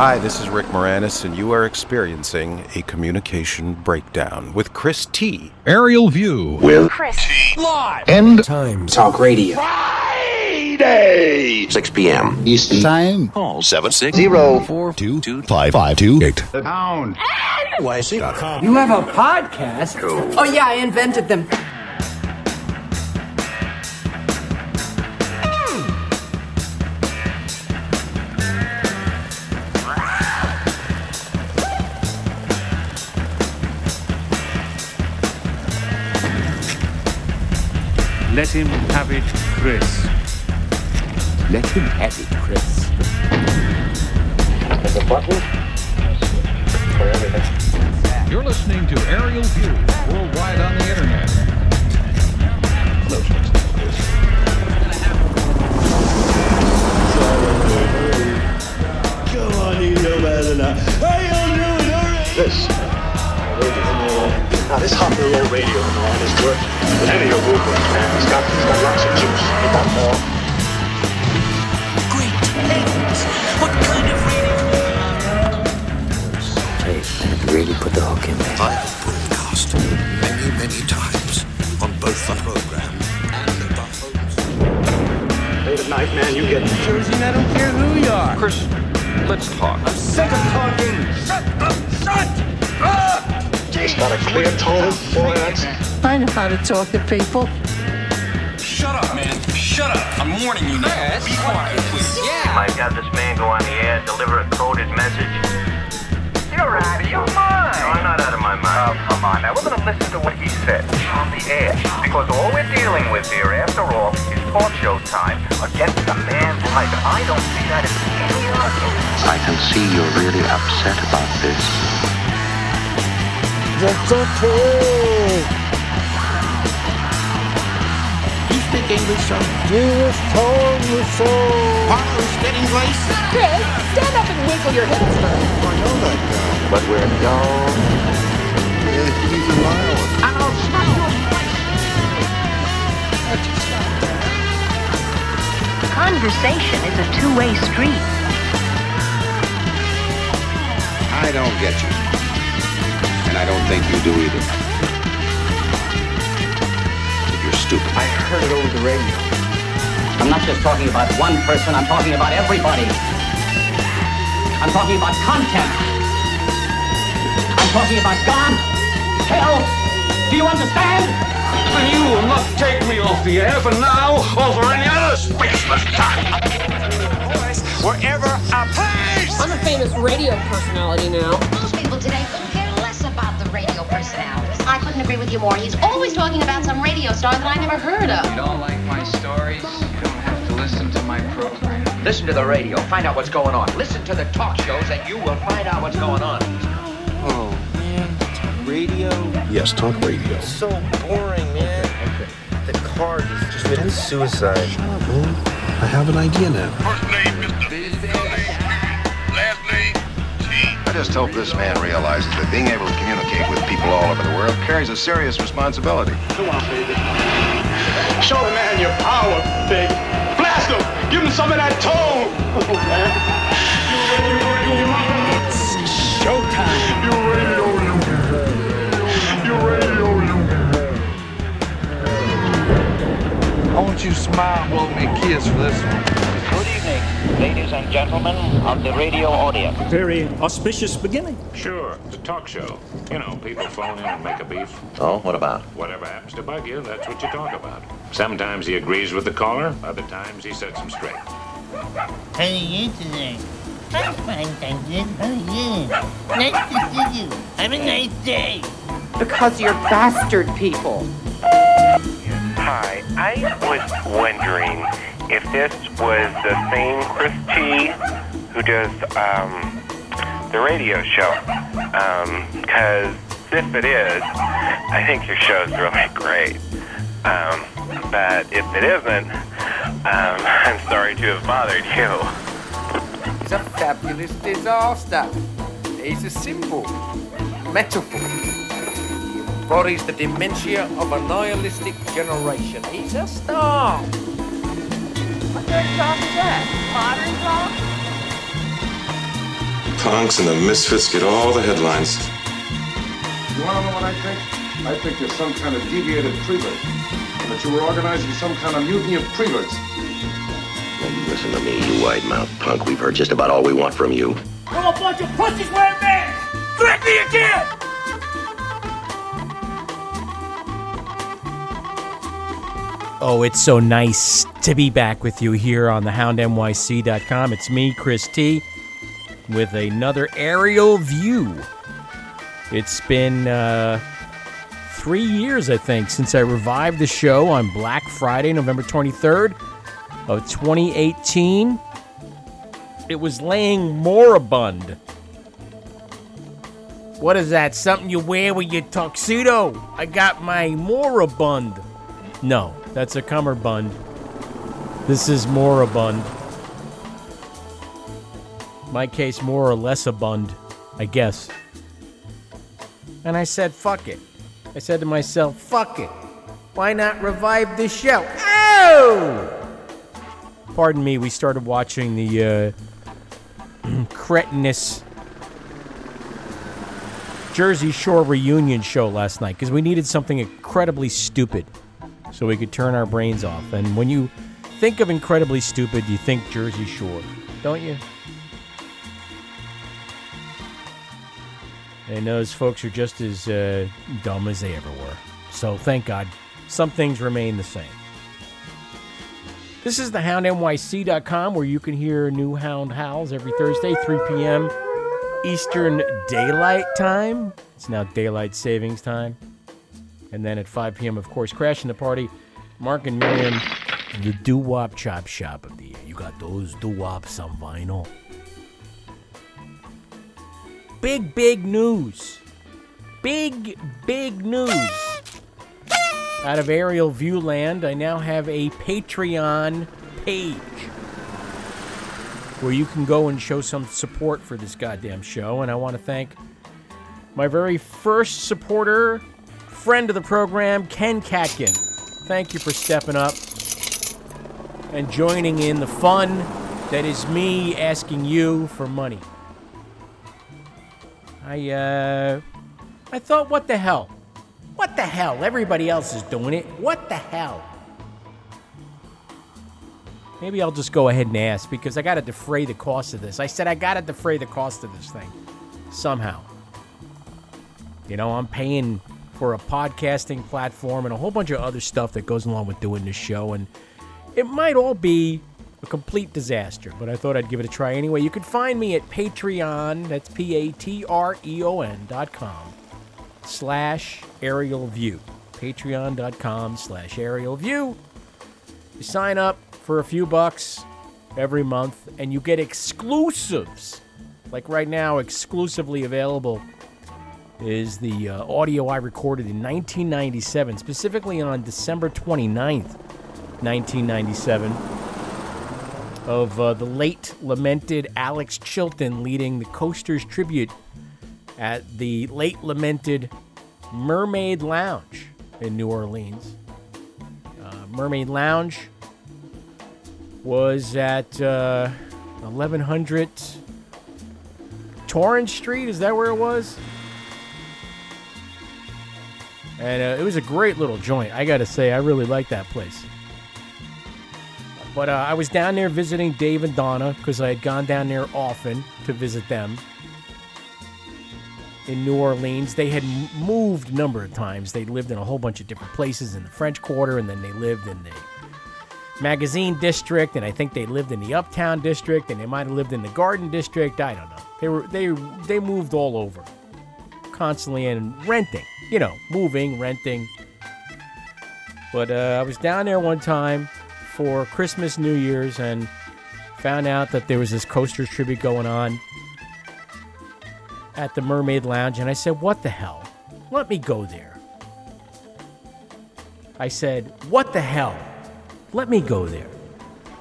Hi, this is Rick Moranis, and you are experiencing a communication breakdown with Chris T. Aerial View. with Chris. T. Live. End Times. Talk Radio. Friday. 6 p.m. Eastern Time. Call 76 Zero. Four two two five five two eight. The hound. NYC.com. You have a podcast? Oh, yeah, I invented them. Let him have it, Chris. Let him have it, Chris. There's a button for everything. You're listening to Aerial View worldwide on the internet. Come on, you know better than that. How you doing, alright? This. Now, this hot and roll radio, man, is worth any of your movements, man. It's got, it's got lots of juice. It got more. Hey, I had to really put the hook in there. I have broadcast many, many times on both the program and the phones. Late at night, man, you get Jersey, I don't care who you are. Chris, let's talk. I'm Sick of talking. Shut up, shut up. It's got a clear tone, boy. I know how to talk to people. Shut up, man. Shut up. I'm warning you now. Be quiet, please. might have got this man go on the air, deliver a coded message. You're out of your mind. No, I'm not out of my mind. Oh, come on. Now, we're going to listen to what he said on the air. Because all we're dealing with here, after all, is talk show time against a man like I don't see that as any argument. I can see you're really upset about this. That's okay. You speak English, son? You just told me so. Parlor getting place? Chris, stand up and wiggle your hips. I know that guy. But we're young. he's a nihilist. Conversation is a two-way street. I don't get you. And I don't think you do either. You're stupid. I heard it over the radio. I'm not just talking about one person, I'm talking about everybody. I'm talking about content. I'm talking about God, hell. Do you understand? And you will not take me off the air for now or for any other spaceless time. Wherever I please. I'm a famous radio personality now. Most people today couldn't care less about the radio. I couldn't agree with you more. He's always talking about some radio star that I never heard of. You don't like my stories? You don't have to listen to my program. Listen to the radio, find out what's going on. Listen to the talk shows, and you will find out what's going on. Oh, man. Radio? Yes, talk radio. So boring, man. Okay, The card is just committed suicide. I have an idea now. First name, Mr. Last name, T. I just hope this man realizes that being able to communicate carries a serious responsibility. Come on, baby. Show the man your power, baby. Blast him. Give him some of that tone. Oh, man. It's showtime. You radio, you. You radio, you. I want you to smile and blow me a kiss for this one. Good evening, ladies and gentlemen of the radio audience. Very auspicious beginning. Sure, it's a talk show. You know, people phone in and make a beef. Oh, what about? Whatever happens to bug you, that's what you talk about. Sometimes he agrees with the caller, other times he sets him straight. How are you today? I'm fine, thank you. How are you? Nice to see you. Have a nice day. Because you're bastard people. Hi, I was wondering if this was the same Chris T who does um, the radio show. Because if it is, I think your show's really great. Um, but if it isn't, um, I'm sorry to have bothered you. It's a fabulous disaster. It's a symbol, metaphor. He embodies the dementia of a nihilistic generation. He's a star. What kind of talk is that? Modern talk? punks and the misfits get all the headlines. You want to know what I think? I think you're some kind of deviated prelate. And that you were organizing some kind of mutiny of prelates. Listen to me, you wide mouthed punk. We've heard just about all we want from you. We're a bunch of pussies wearing masks! Threaten me again! Oh, it's so nice to be back with you here on the houndnyc.com. It's me, Chris T, with another aerial view. It's been uh, three years, I think, since I revived the show on Black Friday, November 23rd of 2018. It was laying moribund. What is that? Something you wear with your tuxedo? I got my moribund. No, that's a cummerbund. This is moribund. My case, more or less abund, I guess. And I said, fuck it. I said to myself, fuck it. Why not revive the show? Oh! Pardon me, we started watching the uh, cretinous Jersey Shore reunion show last night because we needed something incredibly stupid so we could turn our brains off. And when you think of incredibly stupid, you think Jersey Shore, don't you? And those folks are just as uh, dumb as they ever were. So thank God, some things remain the same. This is the houndnyc.com where you can hear new hound howls every Thursday, 3 p.m. Eastern Daylight Time. It's now Daylight Savings Time. And then at 5 p.m., of course, crashing the party, Mark and Miriam, the doo wop chop shop of the year. You got those doo wops on vinyl. Big, big news. Big, big news. Out of Aerial view land, I now have a Patreon page where you can go and show some support for this goddamn show. And I want to thank my very first supporter, friend of the program, Ken Katkin. Thank you for stepping up and joining in the fun that is me asking you for money. I uh I thought what the hell? What the hell? Everybody else is doing it. What the hell? Maybe I'll just go ahead and ask because I got to defray the cost of this. I said I got to defray the cost of this thing somehow. You know, I'm paying for a podcasting platform and a whole bunch of other stuff that goes along with doing this show. And it might all be a complete disaster, but I thought I'd give it a try anyway. You can find me at Patreon, that's P A T R E O N dot com, slash aerial view. Patreon.com slash aerial view. You sign up for a few bucks every month and you get exclusives. Like right now, exclusively available is the uh, audio I recorded in 1997, specifically on December 29th, 1997, of uh, the late lamented Alex Chilton leading the Coasters tribute at the late lamented Mermaid Lounge in New Orleans. Uh, Mermaid Lounge was at uh, 1100 Torrance Street. Is that where it was? And uh, it was a great little joint. I got to say, I really like that place. But uh, I was down there visiting Dave and Donna because I had gone down there often to visit them in New Orleans. They had moved a number of times. They lived in a whole bunch of different places in the French Quarter, and then they lived in the Magazine District, and I think they lived in the Uptown District, and they might have lived in the Garden District. I don't know. They were they they moved all over, constantly and renting. You know, moving, renting. But uh, I was down there one time for Christmas, New Year's, and found out that there was this Coasters tribute going on at the Mermaid Lounge, and I said, "What the hell? Let me go there." I said, "What the hell? Let me go there."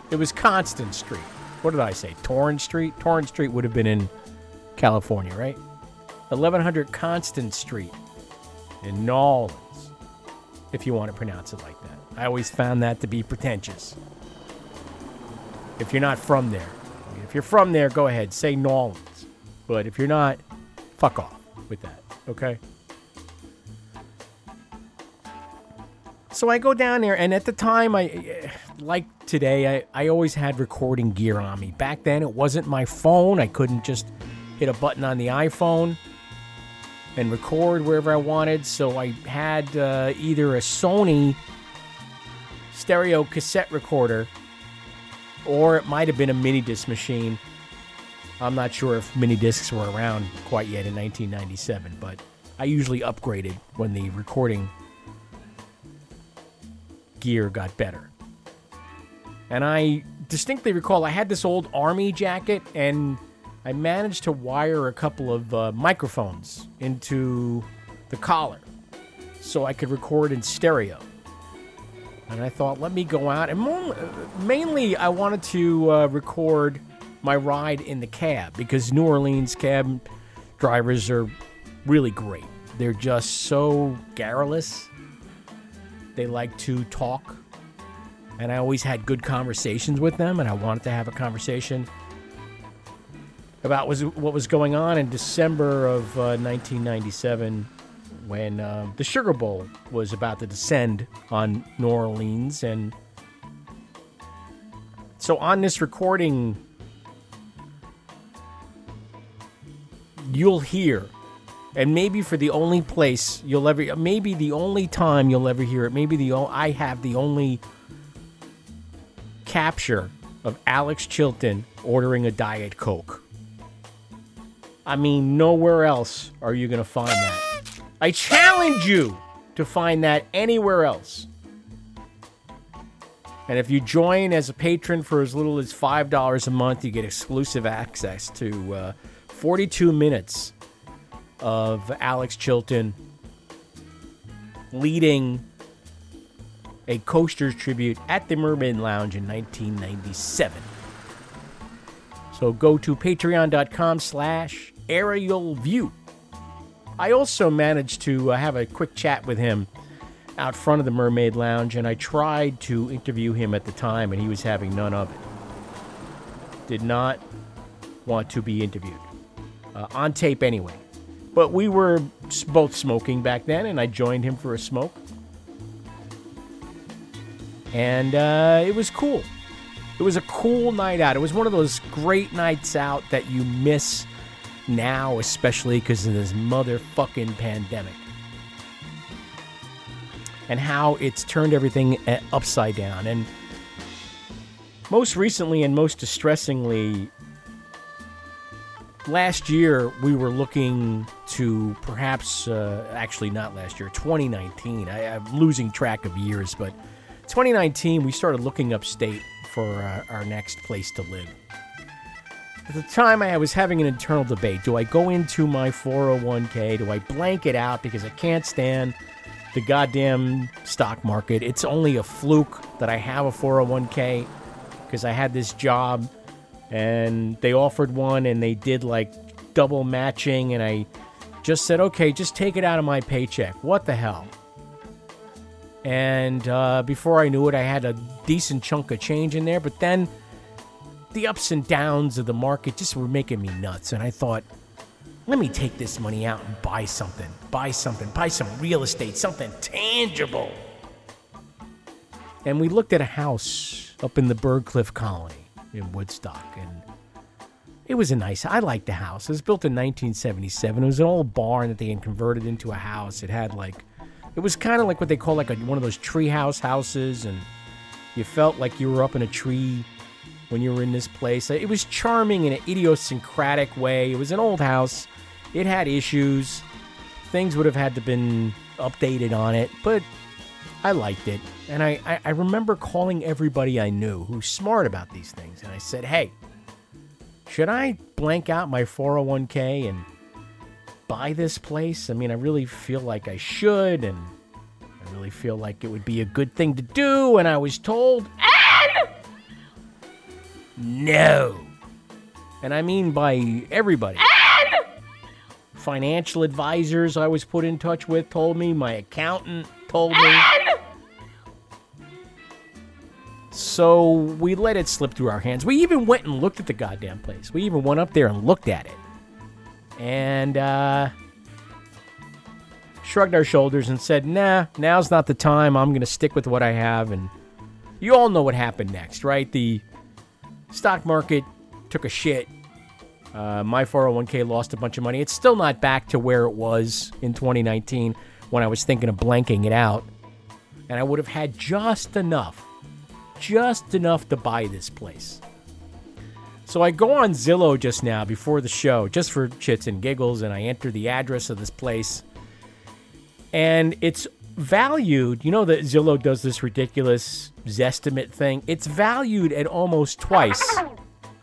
It was Constance Street. What did I say? Torrance Street. Torrance Street would have been in California, right? 1100 Constance Street in New Orleans, if you want to pronounce it like that. I always found that to be pretentious. If you're not from there, if you're from there, go ahead, say New Orleans. But if you're not, fuck off with that, okay? So I go down there, and at the time, I like today, I, I always had recording gear on me. Back then, it wasn't my phone. I couldn't just hit a button on the iPhone and record wherever I wanted. So I had uh, either a Sony stereo cassette recorder or it might have been a mini disc machine. I'm not sure if mini discs were around quite yet in 1997, but I usually upgraded when the recording gear got better. And I distinctly recall I had this old army jacket and I managed to wire a couple of uh, microphones into the collar so I could record in stereo. And I thought, let me go out. And mainly, I wanted to uh, record my ride in the cab because New Orleans cab drivers are really great. They're just so garrulous. They like to talk. And I always had good conversations with them, and I wanted to have a conversation about was what was going on in December of uh, 1997 when uh, the Sugar Bowl was about to descend on New Orleans. And so on this recording, you'll hear, and maybe for the only place you'll ever, maybe the only time you'll ever hear it, maybe the I have the only capture of Alex Chilton ordering a Diet Coke. I mean, nowhere else are you going to find that. I challenge you to find that anywhere else. And if you join as a patron for as little as $5 a month, you get exclusive access to uh, 42 minutes of Alex Chilton leading a Coasters tribute at the Mermaid Lounge in 1997. So go to patreon.com slash aerial view. I also managed to uh, have a quick chat with him out front of the Mermaid Lounge, and I tried to interview him at the time, and he was having none of it. Did not want to be interviewed. Uh, on tape, anyway. But we were both smoking back then, and I joined him for a smoke. And uh, it was cool. It was a cool night out. It was one of those great nights out that you miss now, especially because of this motherfucking pandemic. And how it's turned everything uh, upside down. And most recently and most distressingly, last year we were looking to perhaps, uh, actually not last year, 2019. I, I'm losing track of years, but 2019 we started looking upstate for uh, our next place to live. At the time, I was having an internal debate. Do I go into my 401k? Do I blank it out because I can't stand the goddamn stock market? It's only a fluke that I have a 401k because I had this job and they offered one and they did like double matching and I just said, okay, just take it out of my paycheck. What the hell? And uh, before I knew it, I had a decent chunk of change in there. But then the ups and downs of the market just were making me nuts. And I thought, let me take this money out and buy something. Buy something. Buy some real estate, something tangible. And we looked at a house up in the Byrdcliffe colony in Woodstock. And it was a nice, I liked the house. It was built in 1977. It was an old barn that they had converted into a house. It had like, it was kind of like what they call like a, one of those treehouse houses. And you felt like you were up in a tree when you were in this place. It was charming in an idiosyncratic way. It was an old house. It had issues. Things would have had to been updated on it, but I liked it. And I, I, I remember calling everybody I knew who's smart about these things. And I said, hey, should I blank out my 401k and buy this place? I mean, I really feel like I should, and I really feel like it would be a good thing to do. And I was told, eh, no. And I mean by everybody. Financial advisors I was put in touch with told me, my accountant told me. So we let it slip through our hands. We even went and looked at the goddamn place. We even went up there and looked at it. and uh, shrugged our shoulders and said, "Nah, now's not the time. I'm going to stick with what I have." And you all know what happened next, right? The stock market took a shit. Uh, my 401k lost a bunch of money. It's still not back to where it was in 2019 when I was thinking of blanking it out. And I would have had just enough, just enough to buy this place. So I go on Zillow just now before the show, just for chits and giggles, and I enter the address of this place. And it's valued, you know that Zillow does this ridiculous Zestimate thing? It's valued at almost twice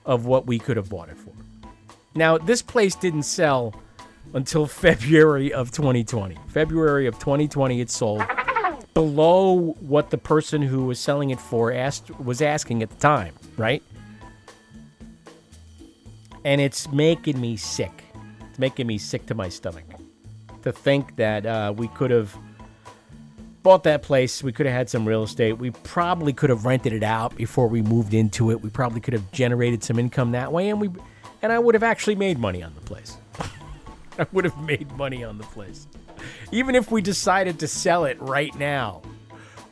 of what we could have bought it for. Now, this place didn't sell until February of 2020. February of 2020 it sold below what the person who was selling it for asked was asking at the time, right? And it's making me sick. It's making me sick to my stomach to think that uh, we could have bought that place. We could have had some real estate. We probably could have rented it out before we moved into it. We probably could have generated some income that way, and we and I would have actually made money on the place. I would have made money on the place. Even if we decided to sell it right now,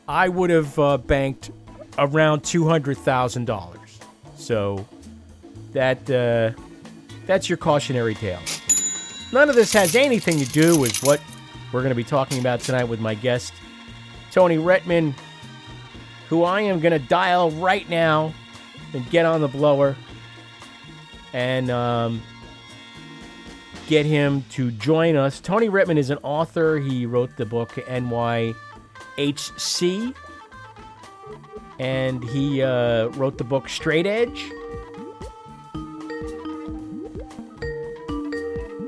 I would have uh, banked around two hundred thousand dollars. So that uh, that's your cautionary tale. None of this has anything to do with what we're going to be talking about tonight with my guest, Tony Rettman, who I am going to dial right now and get on the blower and um, get him to join us. Tony Rettman is an author. He wrote the book NYHC, and he uh, wrote the book Straight Edge.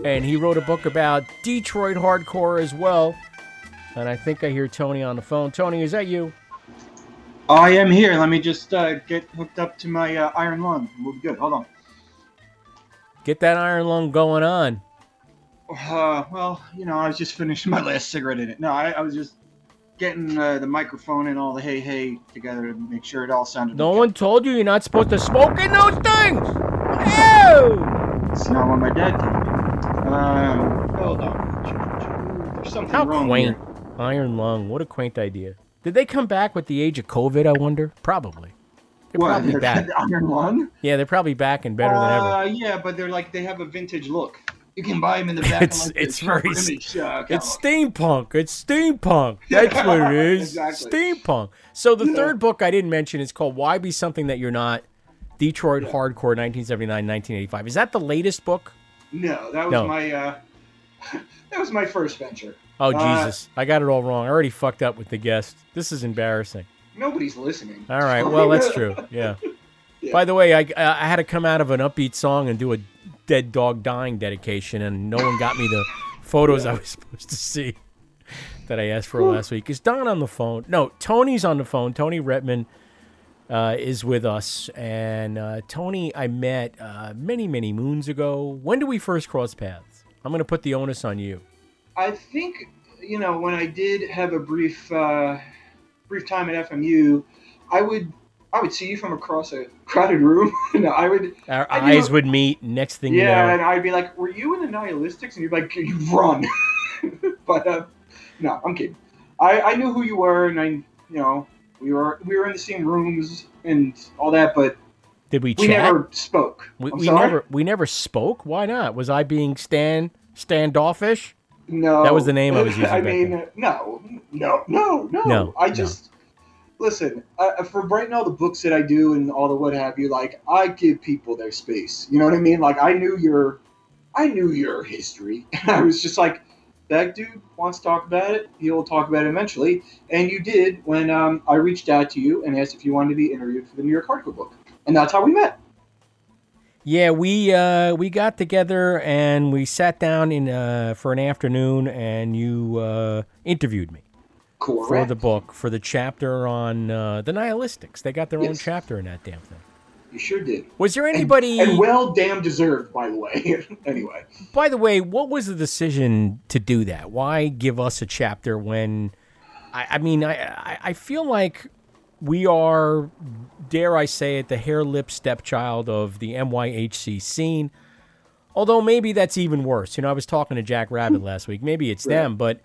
And he wrote a book about Detroit hardcore as well. And I think I hear Tony on the phone. Tony, is that you? I am here. Let me just uh, get hooked up to my uh, iron lung. We'll be good. Hold on. Get that iron lung going on. Uh, well, you know, I was just finishing my last cigarette in it. No, I, I was just getting uh, the microphone and all the hey hey together to make sure it all sounded. No one told you you're not supposed to smoke in those things. Ew! It's not what my dad told me. Um, hold on. There's something How wrong quaint. here. Iron lung. What a quaint idea. Did they come back with the age of COVID, I wonder? Probably. They're What? probably they're- back. iron lung? Yeah, they're probably back and better than ever. Uh, yeah, but they're like they have a vintage look. You can buy them in the back It's like it's very image. Uh, it's steampunk. It's steampunk. That's what it is. Exactly. Steampunk. So the third book I didn't mention is called "Why Be Something That You're Not." Detroit Hardcore, 1979-1985. Is that the latest book? no, that was No. my uh, that was my first venture. Oh Uh, Jesus, I got it all wrong. I already fucked up with the guest. This is embarrassing. Nobody's listening. All right, well that's true. Yeah. By the way, I I had to come out of an upbeat song and do a dead dog dying dedication, and no one got me the photos I was supposed to see that I asked for last week. Is Don on the phone? No, Tony's on the phone. Tony Rettman uh, is with us, and uh, Tony I met uh, many many moons ago. When did we first cross paths? I'm going to put the onus on you. I think you know when I did have a brief uh, brief time at FMU, I would I would see you from across a crowded room. no, I would. Our I eyes would meet. Next thing yeah, you and I'd be like, "Were you in the Nihilistics?" And you'd be like, "You run." but uh, no, I'm kidding. I, I knew who you were, and I, you know, we were we were in the same rooms and all that, but did we we chat? never spoke. We, we never we never spoke. Why not? Was I being stand standoffish? No, That was the name I was using I mean, then. no, no, no, no. No, I no. just listen. Uh, for writing all the books that I do and all the what have you, like I give people their space. You know what I mean? Like I knew your, I knew your history, and I was just like, that dude wants to talk about it. He will talk about it eventually, and you did when um, I reached out to you and asked if you wanted to be interviewed for the New York Hardcore book, and that's how we met. Yeah, we uh, we got together and we sat down in uh, for an afternoon, and you uh, interviewed me for the book for the chapter on uh, the nihilistics. They got their own chapter in that damn thing. You sure did. Was there anybody? And well, damn deserved, by the way. anyway. By the way, what was the decision to do that? Why give us a chapter when? I, I mean, I, I I feel like we are, dare I say it, the hair lip stepchild of the NYHC scene. Although maybe that's even worse. You know, I was talking to Jack Rabid last week. Maybe it's them, but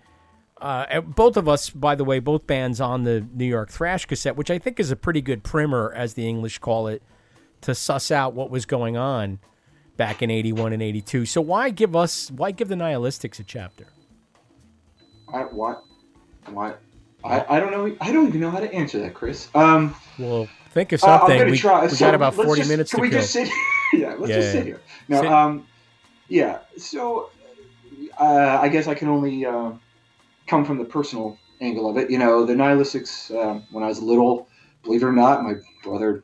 uh, both of us, by the way, both bands on the New York Thrash cassette, which I think is a pretty good primer, as the English call it, to suss out what was going on back in '81 and '82. So why give us? Why give the Nihilistics a chapter? I, what? What? I, I don't know. I don't even know how to answer that, Chris. Um, well, think of uh, I'm something. gonna we try. we So got about 40 just- minutes Can we kill. just sit? yeah, let's Yeah, just yeah, sit here. No, Sit- um, yeah. So, uh, I guess I can only uh, come from the personal angle of it. You know, the Nihilistics. Uh, when I was little, believe it or not, my brother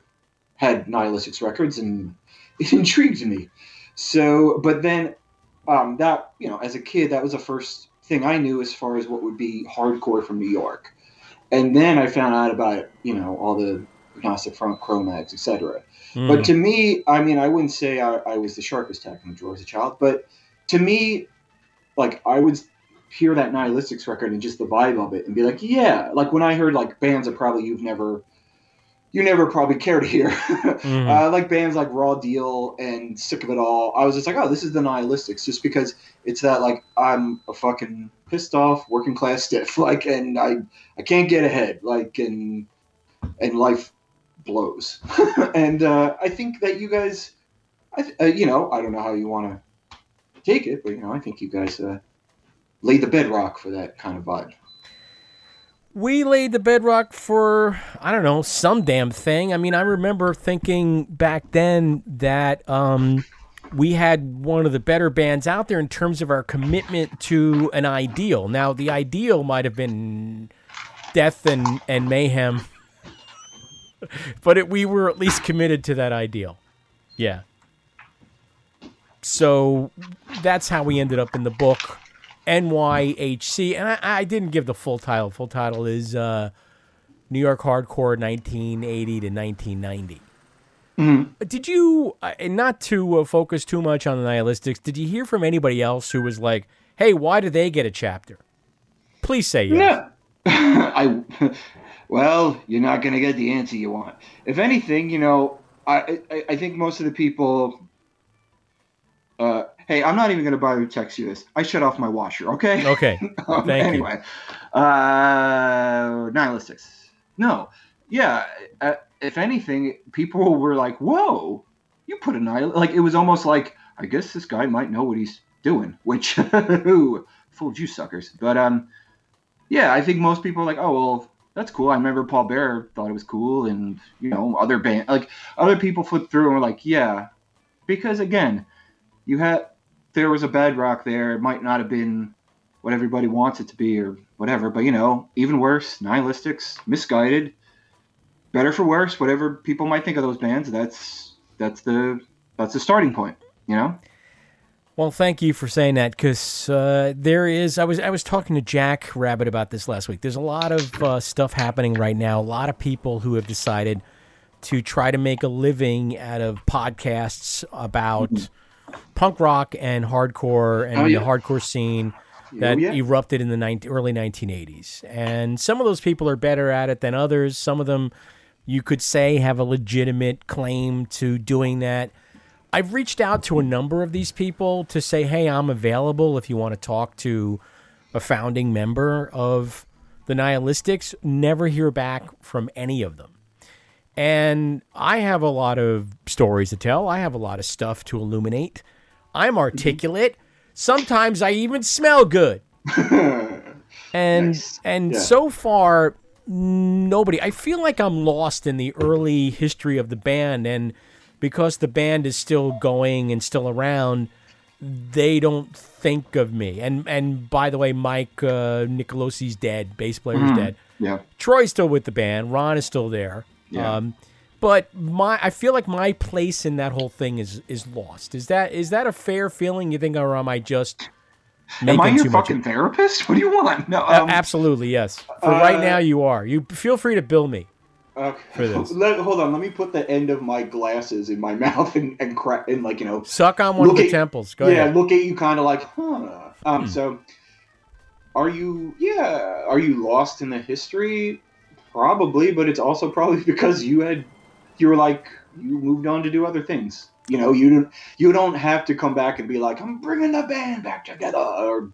had Nihilistics records, and it intrigued me. So, but then um, that you know, as a kid, that was the first thing I knew as far as what would be hardcore from New York. And then I found out about you know all the Agnostic Front, Cro-Mags, etc. But Mhm. to me, I mean, I wouldn't say I, I was the sharpest tack in the drawer as a child, but to me, like I would hear that Nihilistics record and just the vibe of it and be like, yeah, like when I heard like bands that probably you've never, you never probably care to hear, uh, like bands like Raw Deal and Sick of It All. I was just like, oh, this is the Nihilistics, just because it's that like I'm a fucking pissed off working class stiff, like, and I I can't get ahead, like, and and life blows. and uh, I think that you guys, I th- uh, you know, I don't know how you want to take it, but you know, I think you guys uh, laid the bedrock for that kind of vibe. We laid the bedrock for I don't know some damn thing. I mean, I remember thinking back then that um, we had one of the better bands out there in terms of our commitment to an ideal. Now, the ideal might have been death and and mayhem, but it, we were at least committed to that ideal. Yeah. So that's how we ended up in the book. NYHC, and I, I didn't give the full title. Full title is uh, New York Hardcore 1980 to 1990. Mhm. Did you, uh, and not to uh, focus too much on the Nihilistics, did you hear from anybody else who was like, hey, why do they get a chapter? Please say yes. I well, you're not going to get the answer you want. If anything, you know, I I, I think most of the people. Uh, hey, I'm not even going to bother to text you this. I shut off my washer. Okay. Okay. Um, Thank you. anyway, uh, nihilistics. No, yeah. Uh, if anything, people were like, "Whoa, you put a nihil." Like it was almost like, I guess this guy might know what he's doing. Which, fooled you suckers. But um, yeah, I think most people are like, "Oh well, that's cool." I remember Paul Bearer thought it was cool, and you know, other band like other people flipped through and were like, "Yeah," because again, you had there was a bedrock there. It might not have been what everybody wants it to be or whatever, but you know, even worse, nihilistics, misguided, better for worse, whatever people might think of those bands. That's that's the that's the starting point. You know. Well, thank you for saying that because uh, there is. I was I was talking to Jack Rabid about this last week. There's a lot of uh, stuff happening right now. A lot of people who have decided to try to make a living out of podcasts about punk rock and hardcore and Oh, yeah. the hardcore scene oh, that Oh, yeah. erupted in the 19, early 1980s. And some of those people are better at it than others. Some of them, you could say, have a legitimate claim to doing that. I've reached out to a number of these people to say, hey, I'm available if you want to talk to a founding member of the Nihilistics. Never hear back from any of them. And I have a lot of stories to tell. I have a lot of stuff to illuminate. I'm articulate. Sometimes I even smell good. and and Yeah. so far nobody I feel like I'm lost in the early history of the band and because the band is still going and still around they don't think of me. And and by the way, Mike uh, Nicolosi's dead. Bass player's Mhm. dead. Yeah. Troy's still with the band. Ron is still there. Yeah. Um, but my I feel like my place in that whole thing is is lost. Is that is that a fair feeling? You think, or am I just Am I your fucking therapist? What do you want? No. Um, absolutely, yes. For right uh, now, you are. You feel free to bill me. Okay. For this. Let, hold on. Let me put the end of my glasses in my mouth and and, cra- and like you know. Suck on one of the at- temples. Go yeah, ahead. look at you kind of like, huh. Um, Hmm. so are you? Yeah, are you lost in the history? Probably, but it's also probably because you had, you were like, you moved on to do other things. You know, you don't you don't have to come back and be like, I'm bringing the band back together. Or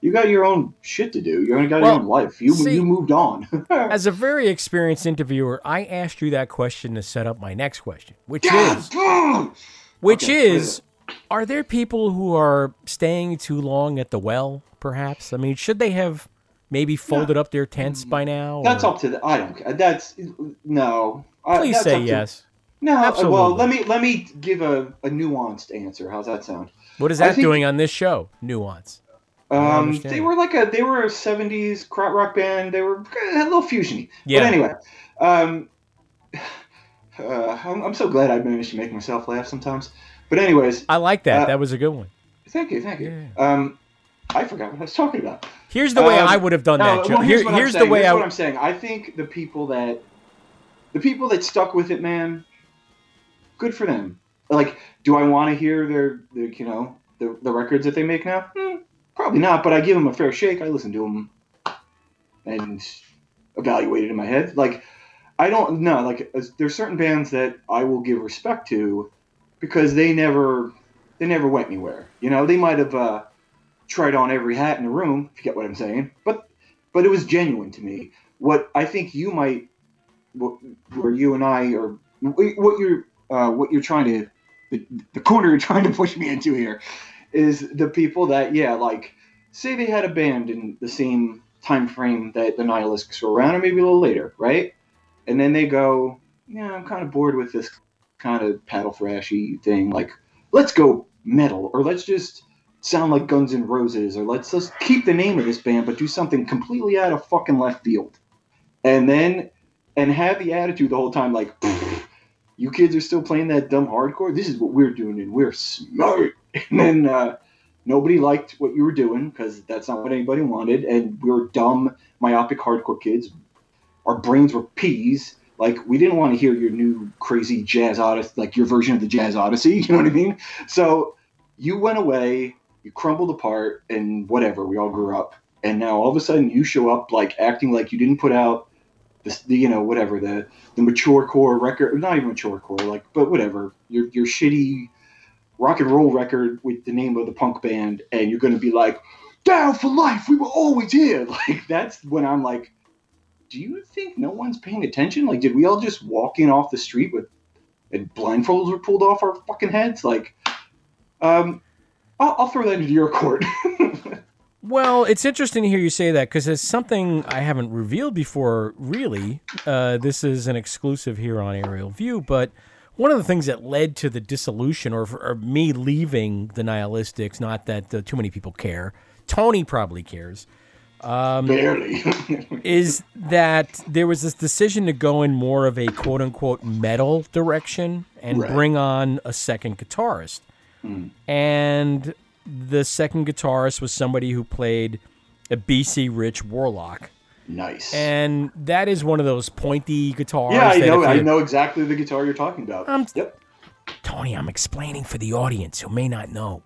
you got your own shit to do. You only got Well, your own life. You see- you moved on. As a very experienced interviewer, I asked you that question to set up my next question, which God, is, which Okay, is, are there people who are staying too long at the well? Perhaps. I mean, should they have maybe folded up their tents by now? That's or- up to the. I don't. care. That's no. I- Please that's say up to- yes. No, uh, Absolutely. well, let me let me give a, a nuanced answer. How's that sound? What is that think- doing on this show? Nuance. Um, they were like a they were a '70s krautrock rock band. They were a little fusiony. Yeah. But anyway, um, uh, I'm, I'm so glad I managed to make myself laugh sometimes. But anyways, I like that. uh, that was a good one. thank you, thank you. Um, I forgot what I was talking about. Here's the way Um, I would have done no, that, Joe. well, here's Here- here's the way Here's I. What I'm saying. I think the people that the people that stuck with it, man, good for them. Like, do I want to hear their, their you know, the, the records that they make now? Hmm, probably not. But I give them a fair shake. I listen to them and evaluate it in my head. Like, I don't know. Like, there's certain bands that I will give respect to because they never they never went anywhere. You know, they might have uh, tried on every hat in the room. If you get what I'm saying, but but it was genuine to me. What I think you might, where you and I are, what you're uh, what you're trying to, the, the corner you're trying to push me into here, is the people that yeah, like say they had a band in the same time frame that the Nihilists were around, or maybe a little later, right? And then they go, yeah, I'm kind of bored with this kind of paddle thrashy thing. Like, let's go metal, or let's just sound like Guns N' Roses, or let's just keep the name of this band but do something completely out of fucking left field. And then, and have the attitude the whole time like, you kids are still playing that dumb hardcore. This is what we're doing, and we're smart. And then uh, nobody liked what you were doing because that's not what anybody wanted, and we were dumb, myopic hardcore kids. Our brains were peas. Like we didn't want to hear your new crazy jazz odyssey, like your version of the jazz odyssey. You know what I mean? So you went away, you crumbled apart, and whatever. We all grew up, and now all of a sudden you show up like acting like you didn't put out the, you know, whatever the the mature core record, not even mature core, like, but whatever your your shitty rock and roll record with the name of the punk band, and you're going to be like, down for life. We were always here. Like that's when I'm like, do you think no one's paying attention? Like, did we all just walk in off the street with and blindfolds were pulled off our fucking heads? Like, um, I'll, I'll throw that into your court. Well, it's interesting to hear you say that because it's something I haven't revealed before, really. Uh, this is an exclusive here on Aerial View, but one of the things that led to the dissolution or, or me leaving the Nihilistics, not that uh, too many people care, Tony probably cares. Um, Barely. is that there was this decision to go in more of a quote unquote metal direction and Right. bring on a second guitarist. And the second guitarist was somebody who played a BC Rich Warlock. Nice. And that is one of those pointy guitars. yeah, I know. I know exactly the guitar you're talking about. Um, yep. Tony, I'm explaining for the audience who may not know.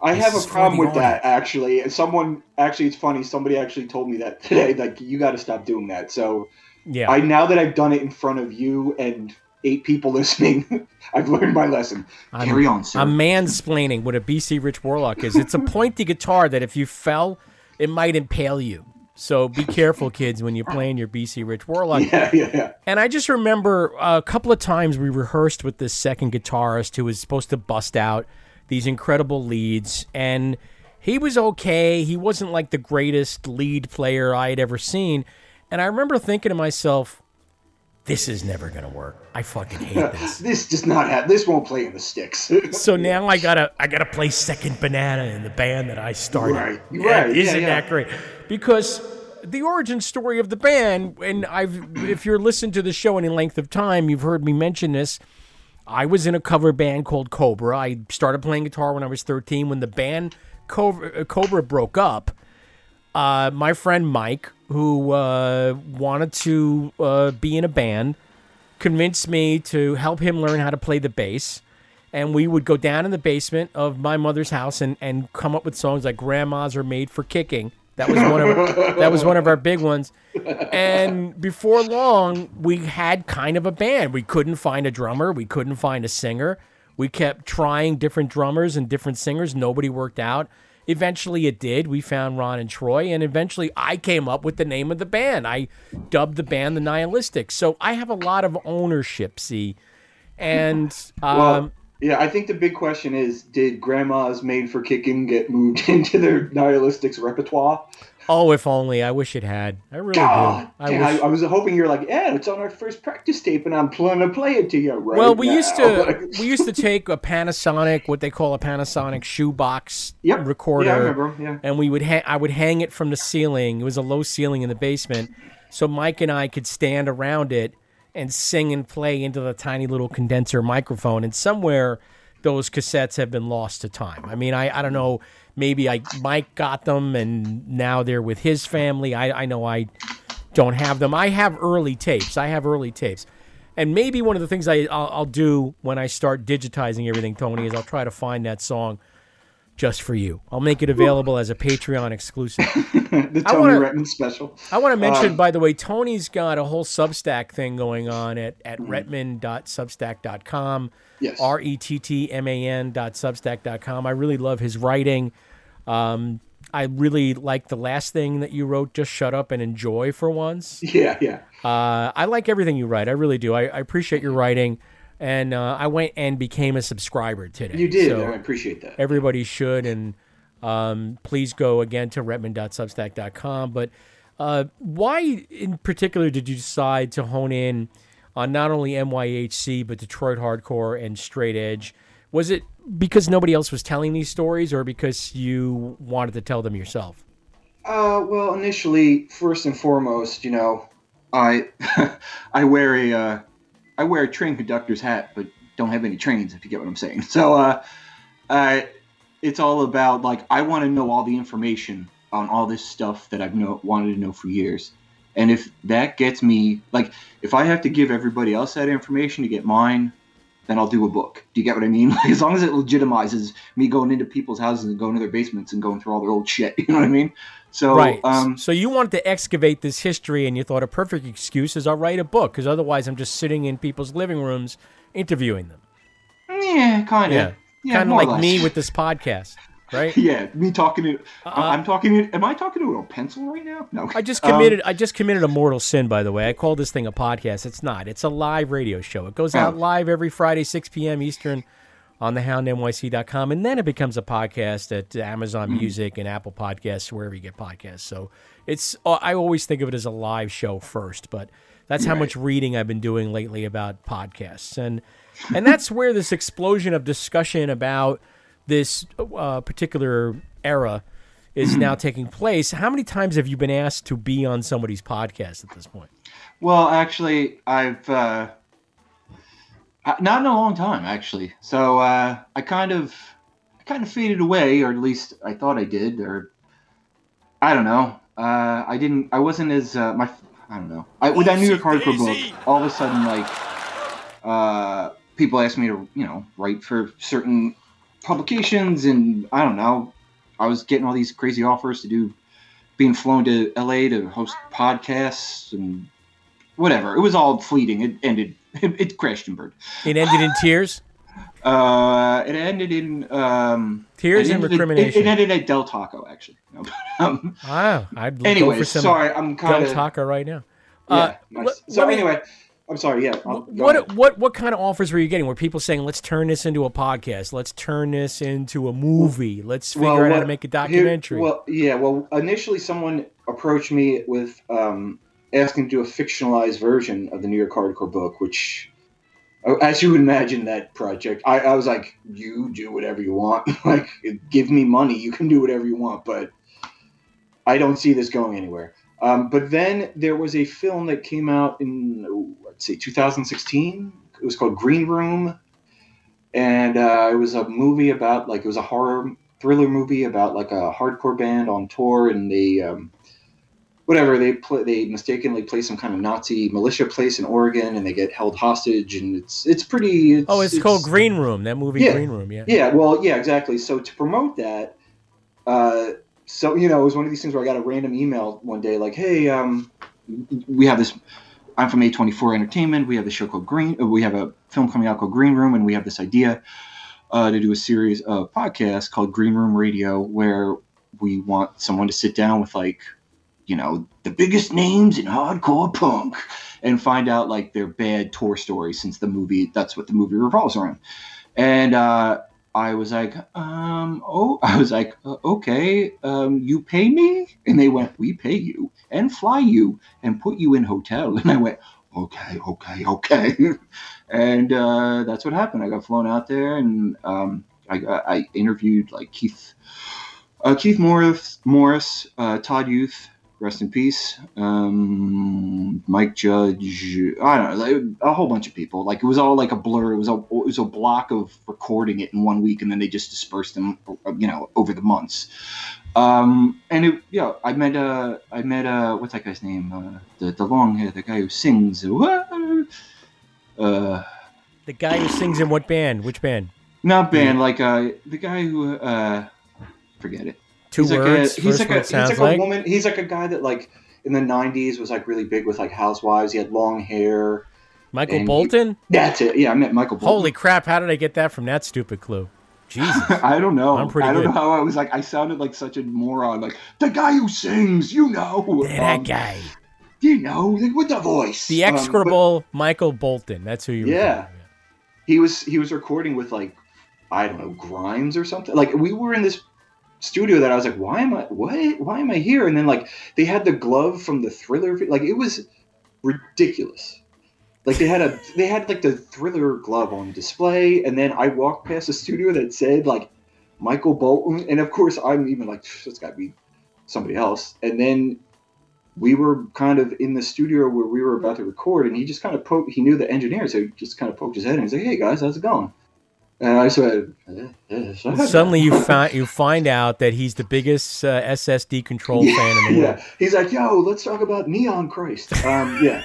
I This have a problem with that actually. And Someone actually, it's funny. Somebody actually told me that today. Like, you got to stop doing that. So, Yeah. I now that I've done it in front of you and eight people listening, I've learned my lesson. I'm, Carry on, sir. I'm mansplaining what a BC Rich Warlock is. It's a pointy guitar that if you fell, it might impale you. So be careful, kids, when you're playing your BC Rich Warlock. Yeah, yeah, yeah. And I just remember a couple of times we rehearsed with this second guitarist who was supposed to bust out these incredible leads. And he was okay. He wasn't like the greatest lead player I had ever seen. And I remember thinking to myself, this is never going to work. I fucking hate this. this does not have. This won't play in the sticks. So now I gotta I gotta play second banana in the band that I started. Right, right, yeah, Isn't yeah. that great? Because the origin story of the band, and I've if you're listening to the show any length of time, you've heard me mention this. I was in a cover band called Cobra. I started playing guitar when I was 13. When the band Cobra, uh, Cobra broke up, uh, my friend Mike, who uh, wanted to uh, be in a band, convinced me to help him learn how to play the bass. And we would go down in the basement of my mother's house and, and come up with songs like "Grandmas Are Made for Kicking." That was one of that was one of our big ones. And before long, we had kind of a band. We couldn't find a drummer. We couldn't find a singer. We kept trying different drummers and different singers. Nobody worked out. Eventually, it did. We found Ron and Troy, and eventually, I came up with the name of the band. I dubbed the band the Nihilistics. So I have a lot of ownership. See, and um, well, yeah, I think the big question is: Did Grandma's Made for Kicking get moved into their Nihilistics repertoire? Oh, if only I wish it had. I really do. I damn, I. I was hoping you're like, yeah, it's on our first practice tape, and I'm planning to play it to you right well, we now." used to we used to take a Panasonic, what they call a Panasonic shoebox Yep. recorder, Yeah, I remember, yeah. and we would ha- I would hang it from the ceiling. It was a low ceiling in the basement, so Mike and I could stand around it and sing and play into the tiny little condenser microphone. And somewhere those cassettes have been lost to time. I mean, I, I don't know. Maybe I Mike got them and now they're with his family. I, I know I don't have them. I have early tapes. I have early tapes. And maybe one of the things I, I'll, I'll do when I start digitizing everything, Tony, is I'll try to find that song just for you. I'll make it available as a Patreon exclusive. the Tony wanna- Rettman special. I want to mention, Um, by the way, Tony's got a whole Substack thing going on at, at rettman.substack.com. Yes. R E T T M A N dot substack.com. I really love his writing. Um, I really like the last thing that you wrote, Just Shut Up and Enjoy for once. Yeah, yeah. Uh, I like everything you write. I really do. I, I appreciate your writing. And uh, I went and became a subscriber today. You did. So I appreciate that. Everybody should. And um, please go again to rettman.substack.com. But uh, why in particular did you decide to hone in on not only NYHC, but Detroit Hardcore and Straight Edge? Was it because nobody else was telling these stories or because you wanted to tell them yourself? Uh, well, initially, first and foremost, you know, I I wear a uh, I wear a train conductor's hat, but don't have any trains. If you get what I'm saying. So, uh, uh, it's all about like I want to know all the information on all this stuff that I've know, wanted to know for years, and if that gets me like if I have to give everybody else that information to get mine, then I'll do a book. Do you get what I mean? Like as long as it legitimizes me going into people's houses and going to their basements and going through all their old shit. You know what I mean? So right. um, so you wanted to excavate this history, and you thought a perfect excuse is I'll write a book because otherwise I'm just sitting in people's living rooms interviewing them. yeah, kind of. Yeah, Yeah, kind of like me with this podcast, right? yeah, me talking to. I'm talking to. Am I talking to a pencil right now? No. I just Um, committed. I just committed a mortal sin. By the way, I call this thing a podcast. It's not. It's a live radio show. It goes out Oh. live every Friday, 6 p.m. Eastern, on thehoundnyc.com, and then it becomes a podcast at Amazon Mm-hmm. Music and Apple Podcasts, wherever you get podcasts. So it's. uh, I always think of it as a live show first, but that's how Right. much reading I've been doing lately about podcasts, and and that's where this explosion of discussion about this uh, particular era is now taking place. How many times have you been asked to be on somebody's podcast at this point? Well, actually, I've uh, uh, not in a long time, actually. So uh, I kind of, I kind of faded away, or at least I thought I did, or I don't know. Uh, I didn't. I wasn't as uh, my. I don't know. I, with that New York hardcore book, all of a sudden, like, uh, people asked me to, you know, write for certain publications, and I don't know. I was getting all these crazy offers to do, being flown to LA to host podcasts and whatever. It was all fleeting. It ended. It, it crashed and burned. It ended in tears. Uh, it ended in um, Tears and ended- it- recrimination. It, ended at Del Taco, actually. No, but, um, Wow, I'd go for some sorry, I'm kinda- Del Taco right now. yeah. Uh, nice. so anyway, I'm sorry. Yeah. What ahead. what what kind of offers were you getting? Were people saying, "Let's turn this into a podcast. Let's turn this into a movie. Let's figure Well, out how to make a here- documentary"? well, yeah. Well, initially, someone approached me with um, asking to do a fictionalized version of the New York Hardcore book, which, as you would imagine, that project, I, I was like, "You do whatever you want. like, give me money. You can do whatever you want." But I don't see this going anywhere. Um, but then there was a film that came out in let's see, 2016. It was called Green Room, and uh, it was a movie about like it was a horror thriller movie about like a hardcore band on tour, and they um, whatever they play they mistakenly play some kind of Nazi militia place in Oregon, and they get held hostage, and it's it's pretty. It's, oh, it's, called Green Room. That movie, Yeah. Green Room. Yeah. Yeah, well, yeah, exactly. So to promote that, uh, so you know, it was one of these things where I got a random email one day, like, "Hey, um, we have this I'm from A24 Entertainment. We have the show called Green. Uh, we have a film coming out called Green Room, and we have this idea uh, to do a series of podcasts called Green Room Radio, where we want someone to sit down with like, you know, the biggest names in hardcore punk, and find out like their bad tour stories since the movie. That's what the movie revolves around. And uh, I was like, um, oh, I was like, uh, okay, um, you pay me? And they went, we pay you and fly you and put you in hotel. And I went, okay, okay, okay. and uh, that's what happened. I got flown out there and um, I, I interviewed like Keith, uh, Keith Morris, Morris, uh, Todd Youth, rest in peace. Um, Mike Judge, I don't know, like, a whole bunch of people. Like it was all like a blur. It was a it was a block of recording it in one week, and then they just dispersed them, you know, over the months. Um, and it, yeah, I met uh, I met uh, what's that guy's name? Uh, the the long hair, the guy who sings. Uh, The guy who sings in what band? Which band? not band, like uh, the guy who uh, forget it. Two he's words, Like a, he's like a, he's like, like? woman. He's like a guy that like in the '90s was like really big with like housewives. He had long hair. Michael and he- Bolton? that's it. Yeah, I met Michael Bolton. Holy crap! How did I get that from that stupid clue? Jesus. I don't know. I'm pretty I don't good. know how I was like. I sounded like such a moron. Like the guy who sings, you know. Yeah, that Um, guy. You know, like, with the voice. The Um, but- execrable Michael Bolton. That's who you. yeah. He was he was recording with like I don't know Grimes or something. Like we were in this studio that I was like, why am I what? Why am I here? And then like they had the glove from the Thriller. Like it was ridiculous. Like they had a they had like the Thriller glove on display, and then I walked past a studio that said like Michael Bolton, and of course I'm even like it's got to be somebody else. And then we were kind of in the studio where we were about to record, and he just kind of poked. He knew the engineer, so he just kind of poked his head and he's like, "Hey guys, how's it going?" And I said, "Eh, eh, suddenly you find you find out that he's the biggest uh, SS Decontrol fan in the world. yeah, he's like, "Yo, let's talk about Neon Christ." Um, yeah.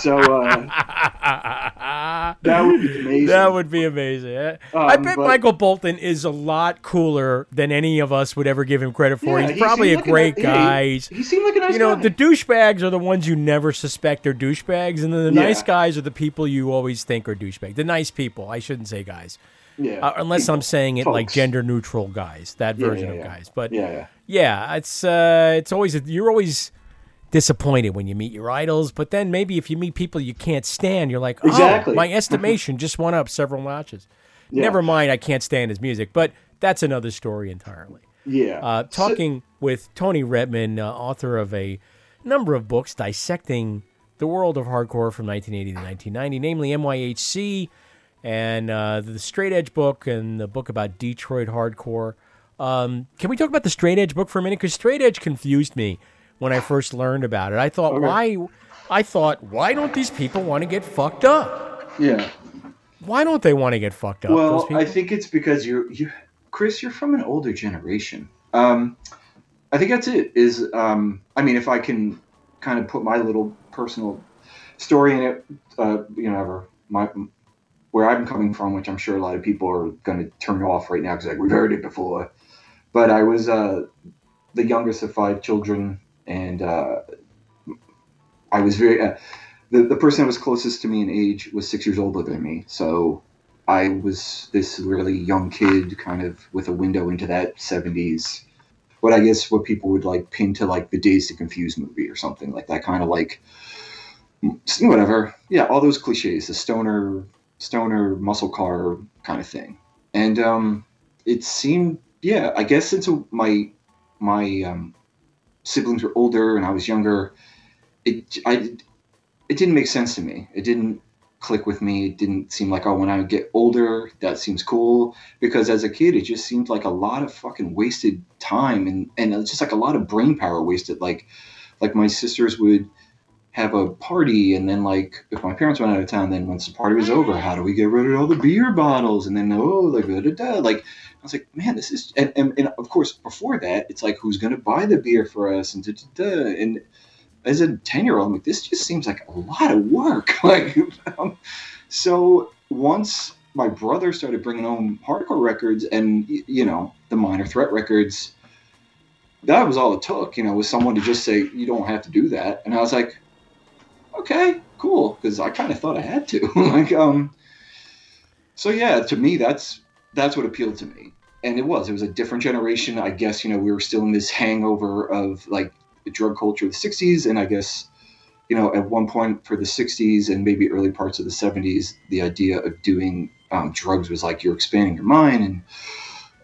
So uh, that would be amazing. That would be amazing. eh? I Um, bet but- Michael Bolton is a lot cooler than any of us would ever give him credit for. Yeah, He's he probably a like great ni- guy. yeah, he- he seemed like a nice guy. You know, guy. the douchebags are the ones you never suspect are douchebags, and then the Yeah. nice guys are the people you always think are douchebags. The nice people. I shouldn't say guys. Yeah. Uh, unless I'm saying it like gender neutral guys, that version yeah, of yeah. guys. But Yeah, yeah. it's uh, it's always you're always disappointed when you meet your idols, but then maybe if you meet people you can't stand, you're like, oh, Exactly. my estimation just went up several notches. Never mind, I can't stand his music, but that's another story entirely. Yeah. Uh, So- talking with Tony Rettman, uh, author of a number of books dissecting the world of hardcore from 1980 to 1990, namely NYHC and uh, the Straight Edge book and the book about Detroit hardcore. Um, can we talk about the Straight Edge book for a minute? Because Straight Edge confused me when I first learned about it. I thought, Okay. why? I thought, why don't these people want to get fucked up? yeah. Why don't they want to get fucked up? Well? I think it's because you're you, Chris. You're from an older generation. Um, I think that's it. Is um, I mean, if I can kind of put my little personal story in it, uh, you know, ever my where I'm coming from, which I'm sure a lot of people are going to turn off right now because like we've heard it before. But I was uh, the youngest of five children, and uh, I was very. Uh, the, the person that was closest to me in age was six years older than me. So I was this really young kid, kind of with a window into that 70s. What I guess what people would like pin to like the Dazed and Confused movie or something like that, kind of like whatever. Yeah, all those cliches, the stoner, stoner muscle car kind of thing. And um, it seemed, yeah, I guess since my my um, siblings were older and I was younger, it I it didn't make sense to me. It didn't click with me. It didn't seem like oh when I get older that seems cool because as a kid it just seemed like a lot of fucking wasted time and and just like a lot of brain power wasted. Like like my sisters would have a party and then like if my parents went out of town then once the party was over how do we get rid of all the beer bottles and then oh like da, da, da. like I was like man this is and, and, and of course before that it's like who's gonna buy the beer for us and da, da, da. and as a 10 year old, I'm like, this just seems like a lot of work. like, um, so once my brother started bringing home hardcore records and, you know, the minor threat records, that was all it took, you know, was someone to just say, you don't have to do that. And I was like, okay, cool, because I kind of thought I had to. like, um, so yeah, to me, that's that's what appealed to me, and it was. It was a different generation. I guess you know we were still in this hangover of like the drug culture of the '60s, and I guess you know at one point for the '60s and maybe early parts of the '70s, the idea of doing um, drugs was like you're expanding your mind and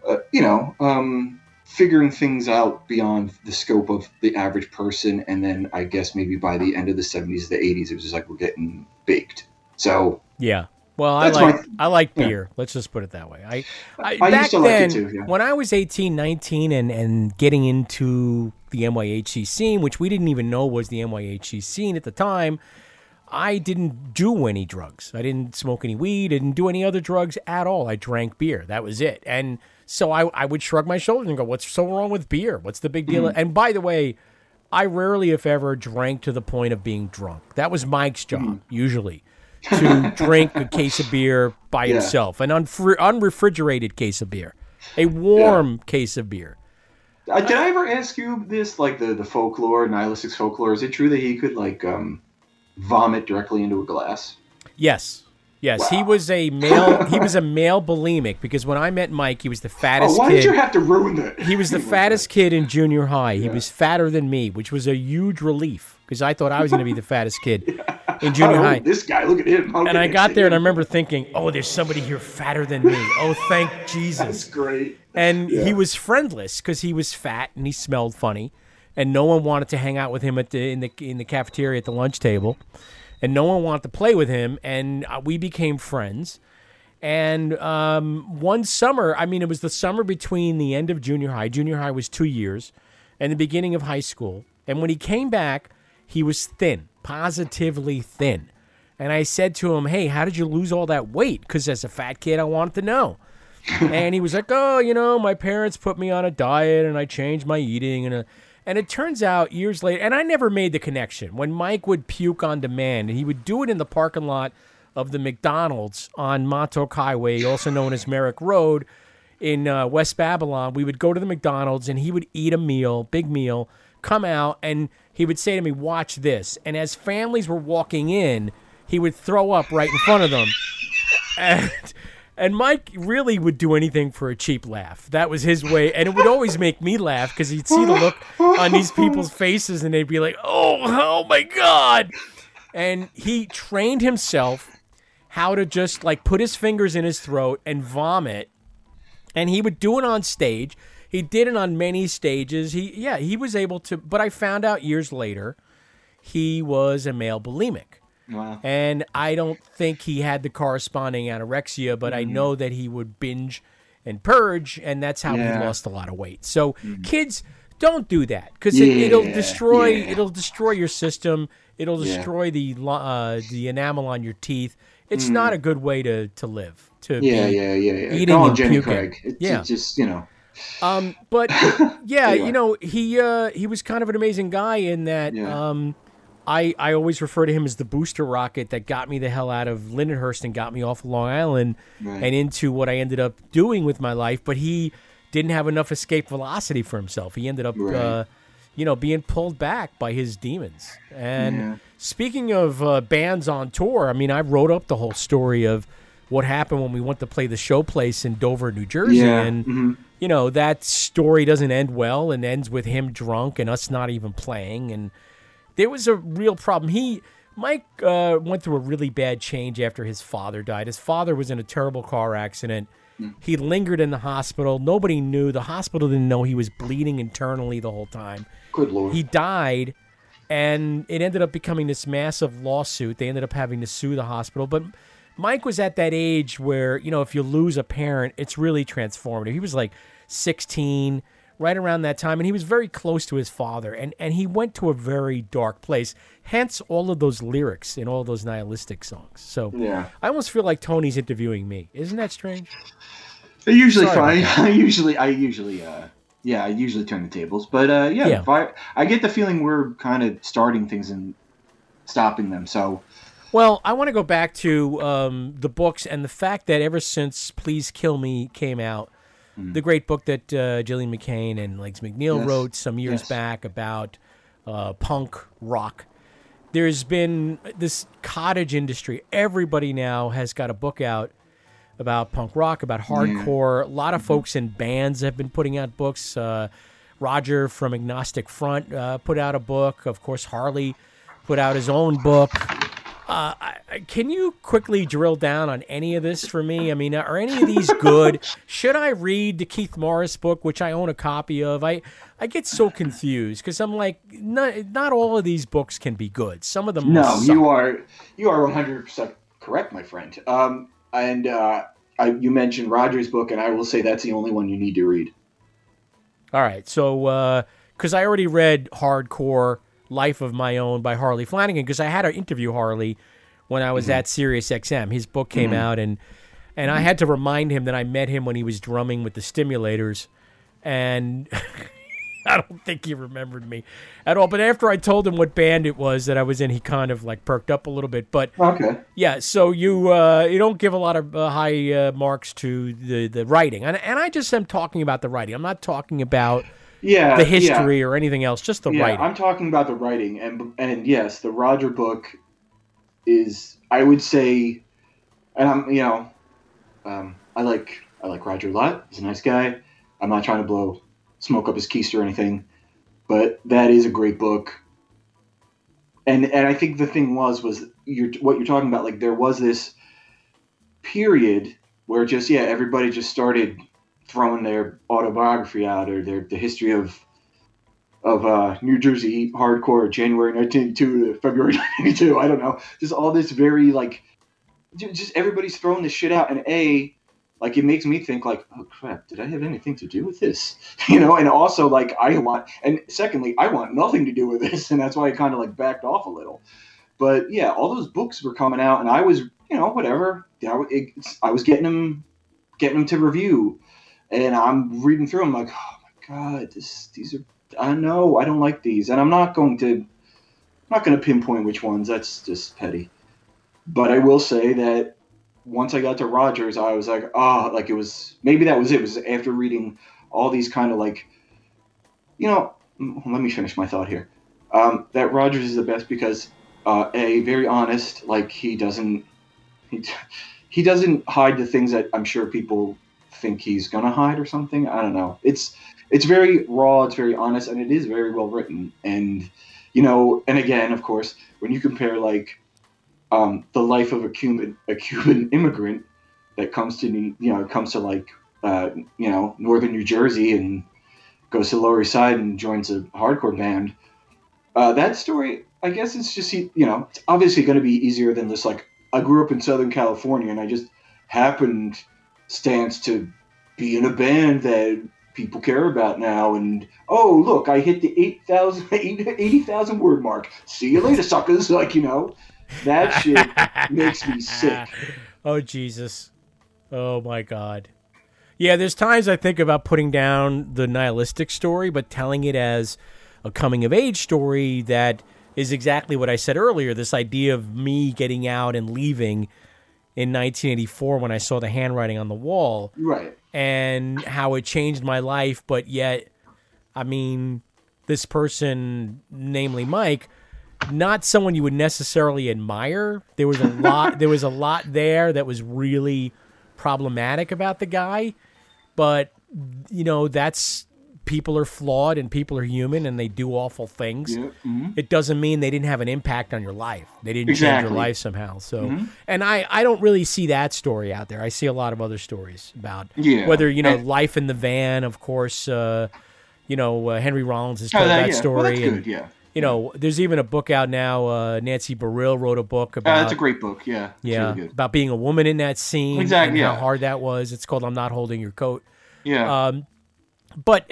uh, you know. Um, figuring things out beyond the scope of the average person and then i guess maybe by the end of the 70s the 80s it was just like we're getting baked so Yeah. Well, I like my- I like yeah. beer. Let's just put it that way. I, I, I back used to like then, it too, yeah. when I was 18, 19 and and getting into the NYHC scene, which we didn't even know was the NYHC scene at the time, I didn't do any drugs. I didn't smoke any weed, I didn't do any other drugs at all. I drank beer. That was it. And so I, I would shrug my shoulders and go, What's so wrong with beer? What's the big deal? Mhm. And by the way, I rarely, if ever, drank to the point of being drunk. That was Mike's job, Mm. usually, to drink a case of beer by Yeah. himself, an unfri- unrefrigerated case of beer, a warm case of beer. uh, did i ever ask you this like the the folklore nihilistic folklore is it true that he could like um vomit directly into a glass Yes. Yes, he was a male. he was a male bulimic because when I met Mike, he was the fattest oh why kid. did you have to ruin that He was the fattest kid in junior high. He was fatter than me, which was a huge relief because I thought I was going to be the fattest kid in junior Oh, high. this guy look at him How And I got there and I remember thinking, "Oh, there's somebody here fatter than me. Oh, thank Jesus." that's great And Yeah. he was friendless because he was fat and he smelled funny, and no one wanted to hang out with him at the in the in the cafeteria at the lunch table, and no one wanted to play with him. And uh, we became friends. And um, one summer, I mean, it was the summer between the end of junior high. Junior high was two years, and the beginning of high school. And when he came back, he was thin, positively thin. And I said to him, "Hey, how did you lose all that weight?" Because as a fat kid, I wanted to know. and he was like, "Oh, you know, my parents put me on a diet, and I changed my eating." And uh, and it turns out years later, and I never made the connection when Mike would puke on demand, and he would do it in the parking lot of the McDonald's on Montauk Highway, also known as Merrick Road, in uh, West Babylon. We would go to the McDonald's, and he would eat a meal, big meal, come out, and he would say to me, "Watch this." And as families were walking in, he would throw up right in front of them. And and Mike really would do anything for a cheap laugh. That was his way, and it would always make me laugh because he'd see the look on these people's faces, and they'd be like, "Oh, oh my god!" And he trained himself how to just like put his fingers in his throat and vomit, and he would do it on stage. He did it on many stages. He yeah, he was able to. But I found out years later, he was a male bulimic. Wow. And I don't think he had the corresponding anorexia, but I Mhm. know that he would binge and purge, and that's how Yeah. he lost a lot of weight. So kids, don't do that because it, it'll destroy yeah. it'll destroy your system. It'll Yeah. destroy the uh, the enamel on your teeth. It's Mm. not a good way to to live. To yeah be yeah yeah yeah eating and jenny puking. craig it's, yeah, it's just you know um, but yeah, Anyway. you know, he uh, he was kind of an amazing guy in that um, I I always refer to him as the booster rocket that got me the hell out of Lindenhurst and got me off of Long Island Right. and into what I ended up doing with my life. But he didn't have enough escape velocity for himself. He ended up, Right. uh, you know, being pulled back by his demons. And Yeah. speaking of uh, bands on tour, I mean, I wrote up the whole story of what happened when we went to play the show place in Dover, New Jersey, Yeah, and mhm. you know that story doesn't end well and ends with him drunk and us not even playing and there was a real problem. He mike uh, went through a really bad change after his father died. His father was in a terrible car accident. He lingered in the hospital. Nobody knew. The hospital didn't know he was bleeding internally the whole time. Good lord. He died and it ended up becoming this massive lawsuit. They ended up having to sue the hospital. But Mike was at that age where, you know, if you lose a parent, it's really transformative. He was like 16, right around that time, and he was very close to his father, and, and he went to a very dark place. Hence, all of those lyrics in all those nihilistic songs. So Yeah. I almost feel like Tony's interviewing me. Isn't that strange? They're usually Sorry fine. I usually, I usually, uh, yeah, I usually turn the tables. But uh, yeah, Yeah. Vi- I get the feeling we're kind of starting things and stopping them. So Well, I want to go back to um, the books and the fact that ever since Please Kill Me came out, the great book that uh, Gillian McCain and Legs McNeil Yes. wrote some years Yes. back about uh, punk rock. there's been this cottage industry. Everybody now has got a book out about punk rock, about hardcore. A lot of folks in bands have been putting out books. Uh, Roger from Agnostic Front uh, put out a book. Of course, Harley put out his own book. Uh, can you quickly drill down on any of this for me? I mean, are any of these good? Should I read the Keith Morris book, which I own a copy of? I I get so confused because I'm like, not, not all of these books can be good. Some of them No, you are you are 100 percent correct, my friend. Um, and uh, I, you mentioned Roger's book, and I will say that's the only one you need to read. All right, so because I already read Hardcore Life of My Own by Harley Flanagan, because I had to interview Harley when I was Mhm. at Sirius XM. His book came Mhm. out, and and I had to remind him that I met him when he was drumming with the Stimulators, and I don't think he remembered me at all. But after I told him what band it was that I was in, he kind of like perked up a little bit. But Okay. yeah, so you uh, you don't give a lot of uh, high uh, marks to the the writing, and and I just am talking about the writing. I'm not talking about Yeah, the yeah. history or anything else, just the yeah, writing. I'm talking about the writing, and and yes, the Roger book is I would say, and I'm you know, um, I like I like Roger a lot. He's a nice guy. I'm not trying to blow smoke up his keister or anything, but that is a great book. And and I think the thing was was you're what you're talking about. Like there was this period where just yeah everybody just started throwing their autobiography out or their the history of of uh, New Jersey hardcore, January 1982 to February 1982. I don't know. Just all this very like, just everybody's throwing this shit out. And a, like it makes me think like, oh crap, did I have anything to do with this? You know. And also like I want, and secondly, I want nothing to do with this, and that's why I kind of like backed off a little. But yeah, all those books were coming out, and I was, you know, whatever. I, wa- I was getting them, getting them to review, and I'm reading through them like, oh my god, this these are I know I don't like these, and I'm not going to I'm not going to pinpoint which ones. That's just petty. But I will say that once I got to Rogers, I was like, ah, like it was maybe that was it. it was after reading all these kind of like, you know, let me finish my thought here. Um, that Rogers is the best because uh, a very honest, like he doesn't he, he doesn't hide the things that I'm sure people think he's gonna hide or something. I don't know. It's it's very raw, it's very honest, and it is very well written. And you know, and again, of course, when you compare like um, the life of a Cuban a Cuban immigrant that comes to you know comes to like uh, you know northern New Jersey and goes to the Lower East Side and joins a hardcore band. Uh, that story, I guess, it's just you know it's obviously going to be easier than this. Like I grew up in Southern California and I just happened stance to be in a band that people care about now and oh look i hit the 8000 80,000 word mark see you later suckers like you know that shit makes me sick Oh Jesus. Oh my God. Yeah, there's times I think about putting down the nihilistic story, but telling it as a coming of age story that is exactly what I said earlier. This idea of me getting out and leaving in 1984 when I saw the handwriting on the wall right and how it changed my life, but yet, I mean, this person, namely Mike, not someone you would necessarily admire. There was a lot. there was a lot there that was really problematic about the guy, but you know that's people are flawed and people are human and they do awful things. Yeah, mhm. It doesn't mean they didn't have an impact on your life. They didn't change your life somehow. So, Mhm. and I I don't really see that story out there. I see a lot of other stories about Yeah. whether you know And- life in the van, of course. Uh, you know uh, Henry Rollins has Oh, told that- that yeah. story. Well, that's and, good, yeah. You know, there's even a book out now. Uh, Nancy Barile wrote a book about. uh, that's a great book yeah It's Yeah, really good. about being a woman in that scene Exactly, how hard that was. It's called "I'm Not Holding Your Coat." Yeah. Um, but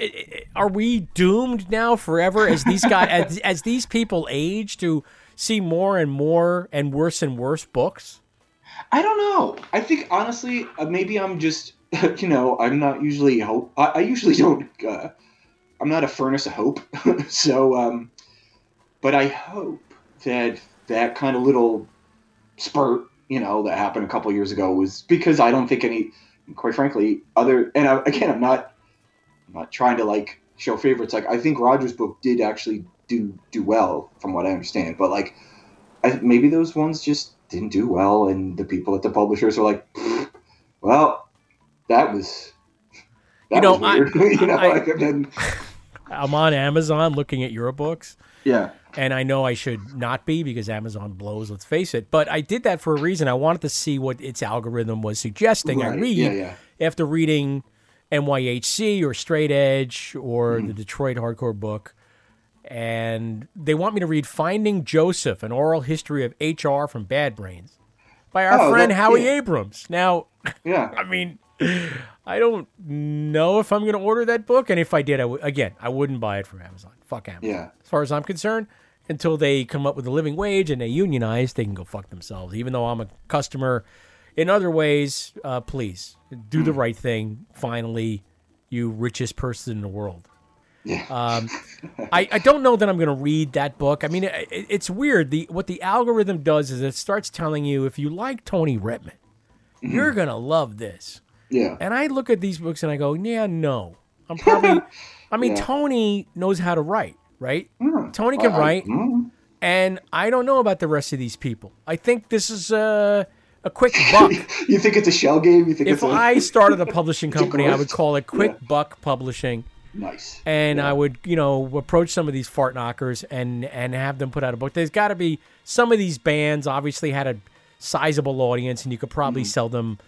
are we doomed now forever as these guys as, as these people age to see more and more and worse and worse books? I don't know. I think honestly, uh, maybe I'm just, you know, I'm not usually hope. I, I usually don't. Uh, I'm not a furnace of hope. so, um, but I hope that that kind of little spurt, you know, that happened a couple years ago was because I don't think any, quite frankly, other. And I, again, I'm not, I'm not trying to like show favorites. Like I think Roger's book did actually do do well, from what I understand. But like I, maybe those ones just didn't do well, and the people at the publishers are like, well, that was. That You know, was weird. you know, I- like, and then, I'm on Amazon looking at your books. Yeah. And I know I should not be because Amazon blows, let's face it. But I did that for a reason. I wanted to see what its algorithm was suggesting. I read Yeah, yeah. after reading NYHC or Straight Edge or Mm-hmm. the Detroit Hardcore book. And they want me to read Finding Joseph, an oral history of HR from Bad Brains by our Oh, friend that- Howie yeah. Abrams. Now, yeah. I mean, I don't know if I'm going to order that book, and if I did, I would again, I wouldn't buy it from Amazon. Fuck Amazon. Yeah. As far as I'm concerned, until they come up with a living wage and they unionize, they can go fuck themselves. Even though I'm a customer, in other ways, uh, please do the right thing. Finally, you richest person in the world. Yeah. Um, I, I don't know that I'm going to read that book. I mean, it, it- it's weird. The what the algorithm does is it starts telling you if you like Tony Rettman, you're going to love this. Yeah. And I look at these books and I go, yeah, no. I'm probably. I mean, Yeah. Tony knows how to write, right? Tony can I- I- write, mm. and I don't know about the rest of these people. I think this is a a quick buck. you think it's a shell game? You think if it's a, I started a publishing company, I would call it Quick Buck Publishing. Nice. And I would, you know, approach some of these fart knockers and and have them put out a book. There's got to be some of these bands obviously had a sizable audience, and you could probably Mm-hmm. sell them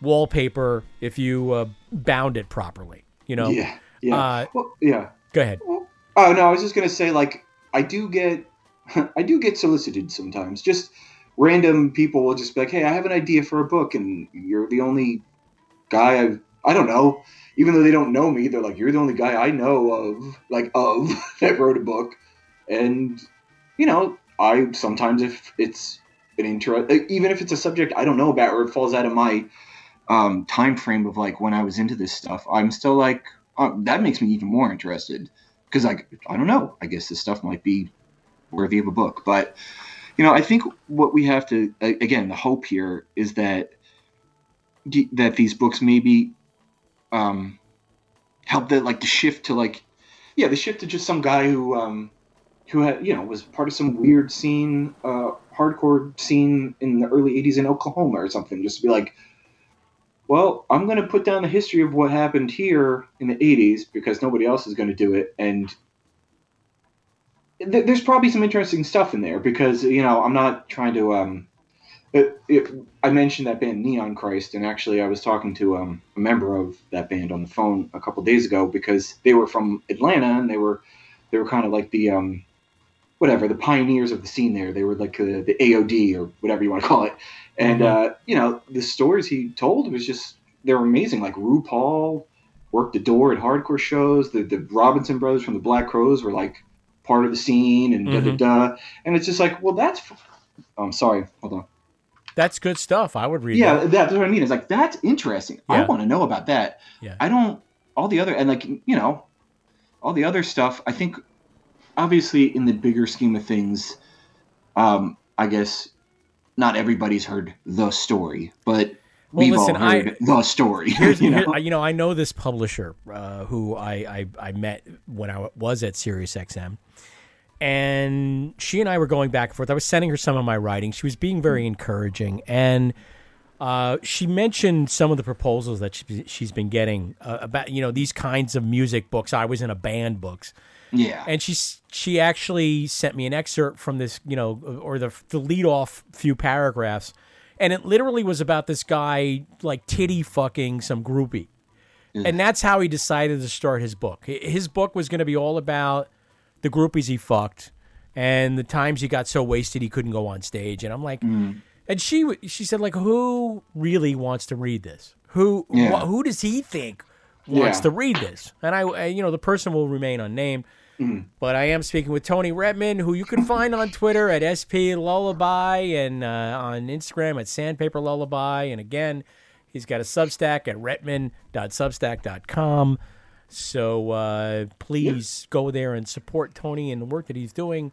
wallpaper if you uh, bound it properly. You know. Yeah. Yeah. Uh, well, yeah. go ahead. Oh no, I was just gonna say like I do get I do get solicited sometimes. Just random people will just be like, "Hey, I have an idea for a book," and you're the only guy I've I don't know. Even though they don't know me, they're like, "You're the only guy I know of, like of that wrote a book," and you know, I sometimes if it's an interest, even if it's a subject I don't know about or it falls out of my um, time frame of like when I was into this stuff, I'm still like, uh, that makes me even more interested. Because like I don't know, I guess this stuff might be worthy of a book, but you know, I think what we have to again, the hope here is that that these books maybe um, help the like the shift to like yeah, the shift to just some guy who um, who had you know was part of some weird scene, uh, hardcore scene in the early '80s in Oklahoma or something, just to be like well, I'm going to put down the history of what happened here in the 80s because nobody else is going to do it. And th- there's probably some interesting stuff in there because, you know, I'm not trying to. Um, it, it, I mentioned that band Neon Christ, and actually, I was talking to um, a member of that band on the phone a couple days ago because they were from Atlanta and they were they were kind of like the um, whatever the pioneers of the scene there. They were like uh, the AOD or whatever you want to call it. And uh, you know, the stories he told was just they were amazing. Like RuPaul worked the door at hardcore shows. The the Robinson brothers from the Black Crowes were like part of the scene, and da da Mhm. da. And it's just like, well, that's. I'm sorry. Hold on. That's good stuff. I would read. Yeah, that. that's what I mean. It's like that's interesting. I want to know about that. Yeah. I don't. All the other and like you know, all the other stuff. I think, obviously, in the bigger scheme of things, um, I guess not everybody's heard the story, but Well, we've listen, all heard I- the story. Here's, you know? here- you know, I know this publisher uh, who I, I I met when I was at SiriusXM, and she and I were going back and forth. I was sending her some of my writing. She was being very encouraging, and uh, she mentioned some of the proposals that she, she's been getting uh, about you know these kinds of music books. I was in a band books. Yeah. And she she actually sent me an excerpt from this, you know, or the the lead off few paragraphs, and it literally was about this guy like titty fucking some groupie, and that's how he decided to start his book. His book was going to be all about the groupies he fucked and the times he got so wasted he couldn't go on stage. And I'm like, Mm. and she she said like, who really wants to read this? Who Yeah. wh- who does he think wants Yeah. to read this? And I, I, you know, the person will remain unnamed. Mm. But I am speaking with Tony Rettman, who you can find on Twitter at SP Lullaby and uh, on Instagram at Sandpaper Lullaby. And again, he's got a Substack at rettman.substack.com. So uh, please go there and support Tony and the work that he's doing.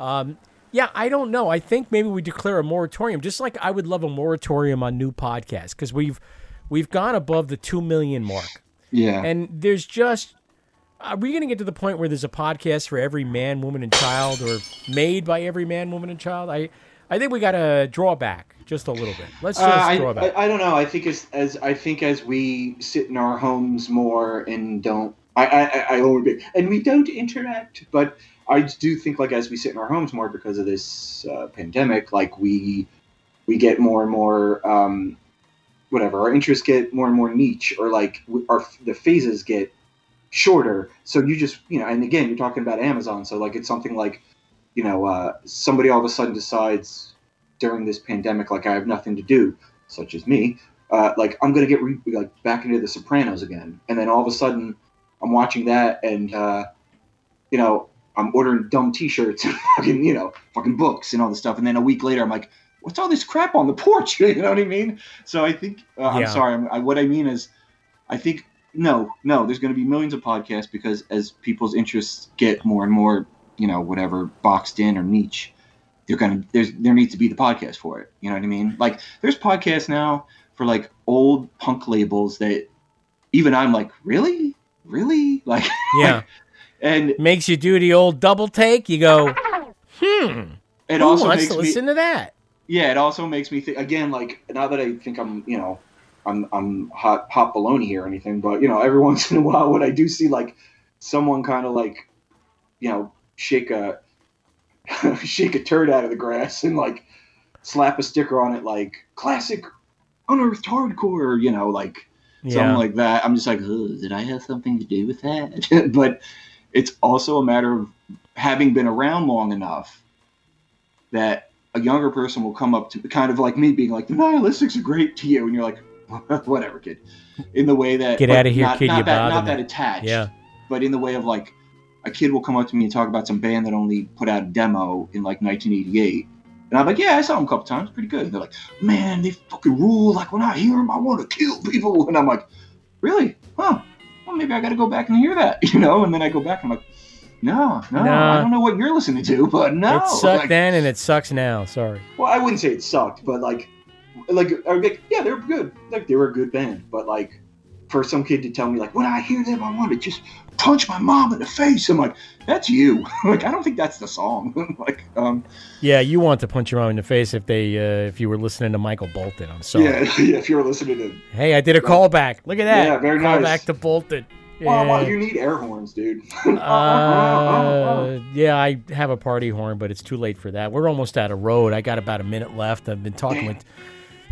Um, yeah, I don't know. I think maybe we declare a moratorium, just like I would love a moratorium on new podcasts because we've we've gone above the two million mark. Yeah. And there's just are we going to get to the point where there's a podcast for every man, woman, and child, or made by every man, woman, and child? I, I think we got to draw back just a little bit. Let's just Uh, I, draw back. I, I don't know. I think as, as I think as we sit in our homes more and don't, I I, I- I only and we don't interact, but I do think like as we sit in our homes more because of this uh, pandemic, like we we get more and more um, whatever our interests get more and more niche, or like our the phases get shorter. So you just you know, and again, you're talking about Amazon, so like it's something like you know uh, somebody all of a sudden decides during this pandemic, like I have nothing to do, such as me, uh, like I'm gonna get re- like back into The Sopranos again, and then all of a sudden I'm watching that, and uh, you know I'm ordering dumb T-shirts and fucking you know fucking books and all this stuff, and then a week later I'm like, what's all this crap on the porch? you know what I mean? So I think uh, I'm sorry. I'm, I, what I mean is, I think no, no. There's going to be millions of podcasts because as people's interests get more and more, you know, whatever boxed in or niche, they're gonna there's there needs to be the podcast for it. You know what I mean? Like there's podcasts now for like old punk labels that even I'm like, really, really, like yeah. and Makes you do the old double take. You go, hmm. It who also wants makes to me- listen to that? yeah, it also makes me think again. Like now that I think I'm, you know, I'm I'm hot hot baloney here or anything, but you know, every once in a while when I do see like someone kind of like, you know, shake a shake a turd out of the grass and like slap a sticker on it like classic unearthed hardcore, you know, like Yeah. something like that. I'm just like, "Ugh, did I have something to do with that? but it's also a matter of having been around long enough that a younger person will come up to kind of like me being like, the nihilistics are great to you. And you're like, whatever, kid. In the way that Get out of here, not, kid, Not that, not that attached. Yeah. But in the way of like, a kid will come up to me and talk about some band that only put out a demo in like 1988. And I'm like, yeah, I saw them a couple times. Pretty good. And they're like, man, they fucking rule. Like, when I hear them, I want to kill people. And I'm like, really? Huh? Well, maybe I got to go back and hear that, you know? And then I go back and I'm like, no, no, Nah. I don't know what you're listening to, but no. it sucked Like, then and it sucks now. Sorry. well, I wouldn't say it sucked, but like, like, I would be like, yeah, they're good. Like, they were a good band. But like, for some kid to tell me, like, when I hear them, I want to just punch my mom in the face. I'm like, that's you. like, I don't think that's the song. like, um, Yeah, you want to punch your mom in the face if they uh, if you were listening to Michael Bolton. I'm sorry. yeah, yeah, if you were listening to. Hey, I did a callback. Look at that. Yeah, very nice. Back to Bolton. Oh, wow, Yeah. you need air horns, dude. Uh, yeah, I have a party horn, but it's too late for that. We're almost out of road. I got about a minute left. I've been talking with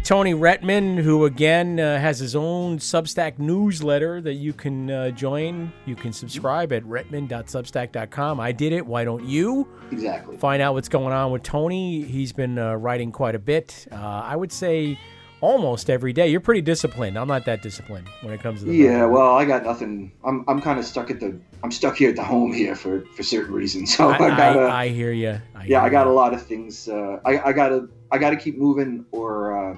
Tony Rettman, who again uh, has his own Substack newsletter that you can uh, join. You can subscribe at rettman.substack.com. I did it. Why don't you? Exactly. Find out what's going on with Tony. He's been uh, writing quite a bit. Uh, I would say almost every day. You're pretty disciplined. I'm not that disciplined when it comes to the Yeah, well, I got nothing. I'm, I'm kind of stuck at the. I'm stuck here at the home here for for certain reasons. So I, I, gotta. I, I hear you. I yeah, I hear got a lot of things. Uh, I, I gotta. I gotta keep moving, or uh,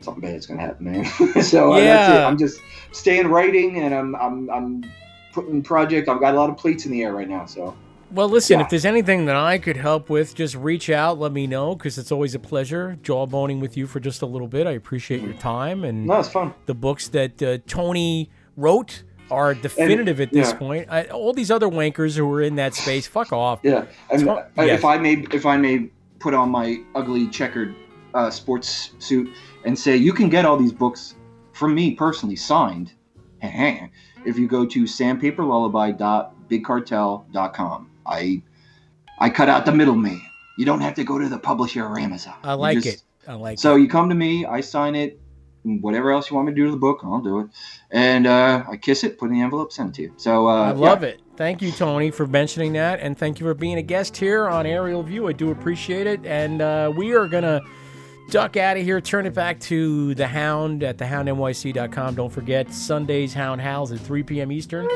something bad's gonna happen, man. so uh, that's it. I'm just staying writing, and I'm I'm I'm putting project. I've got a lot of plates in the air right now. So Well, listen, Yeah. if there's anything that I could help with, just reach out, let me know, because it's always a pleasure jawboning with you for just a little bit. I appreciate your time and No, it's fun. the books that uh, Tony wrote are definitive at this yeah. point. I, all these other wankers who are in that space, fuck off. Yeah, and So- uh, if I may, if I may put on my ugly checkered uh, sports suit and say you can get all these books from me personally signed, if you go to sandpaperlullaby.bigcartel.com. I I cut out the middleman. You don't have to go to the publisher or Amazon. I like just- it. I like it. So it. you come to me, I sign it, whatever else you want me to do to the book, I'll do it, and uh, I kiss it, put it in the envelope, send it to you. So uh, I love it. Thank you, Tony, for mentioning that, and thank you for being a guest here on Aerial View. I do appreciate it, and uh, we are gonna duck out of here. Turn it back to the Hound at thehoundnyc.com. Don't forget Sundays Hound Howls at 3 p.m. Eastern,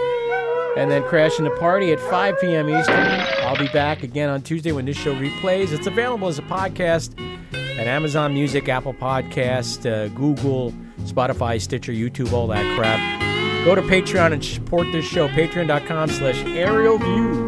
and then crashing the party at 5 p.m. Eastern. I'll be back again on Tuesday when this show replays. It's available as a podcast at Amazon Music, Apple Podcast, uh, Google, Spotify, Stitcher, YouTube, all that crap. Go to Patreon and support this show. Patreon.com slash aerial view.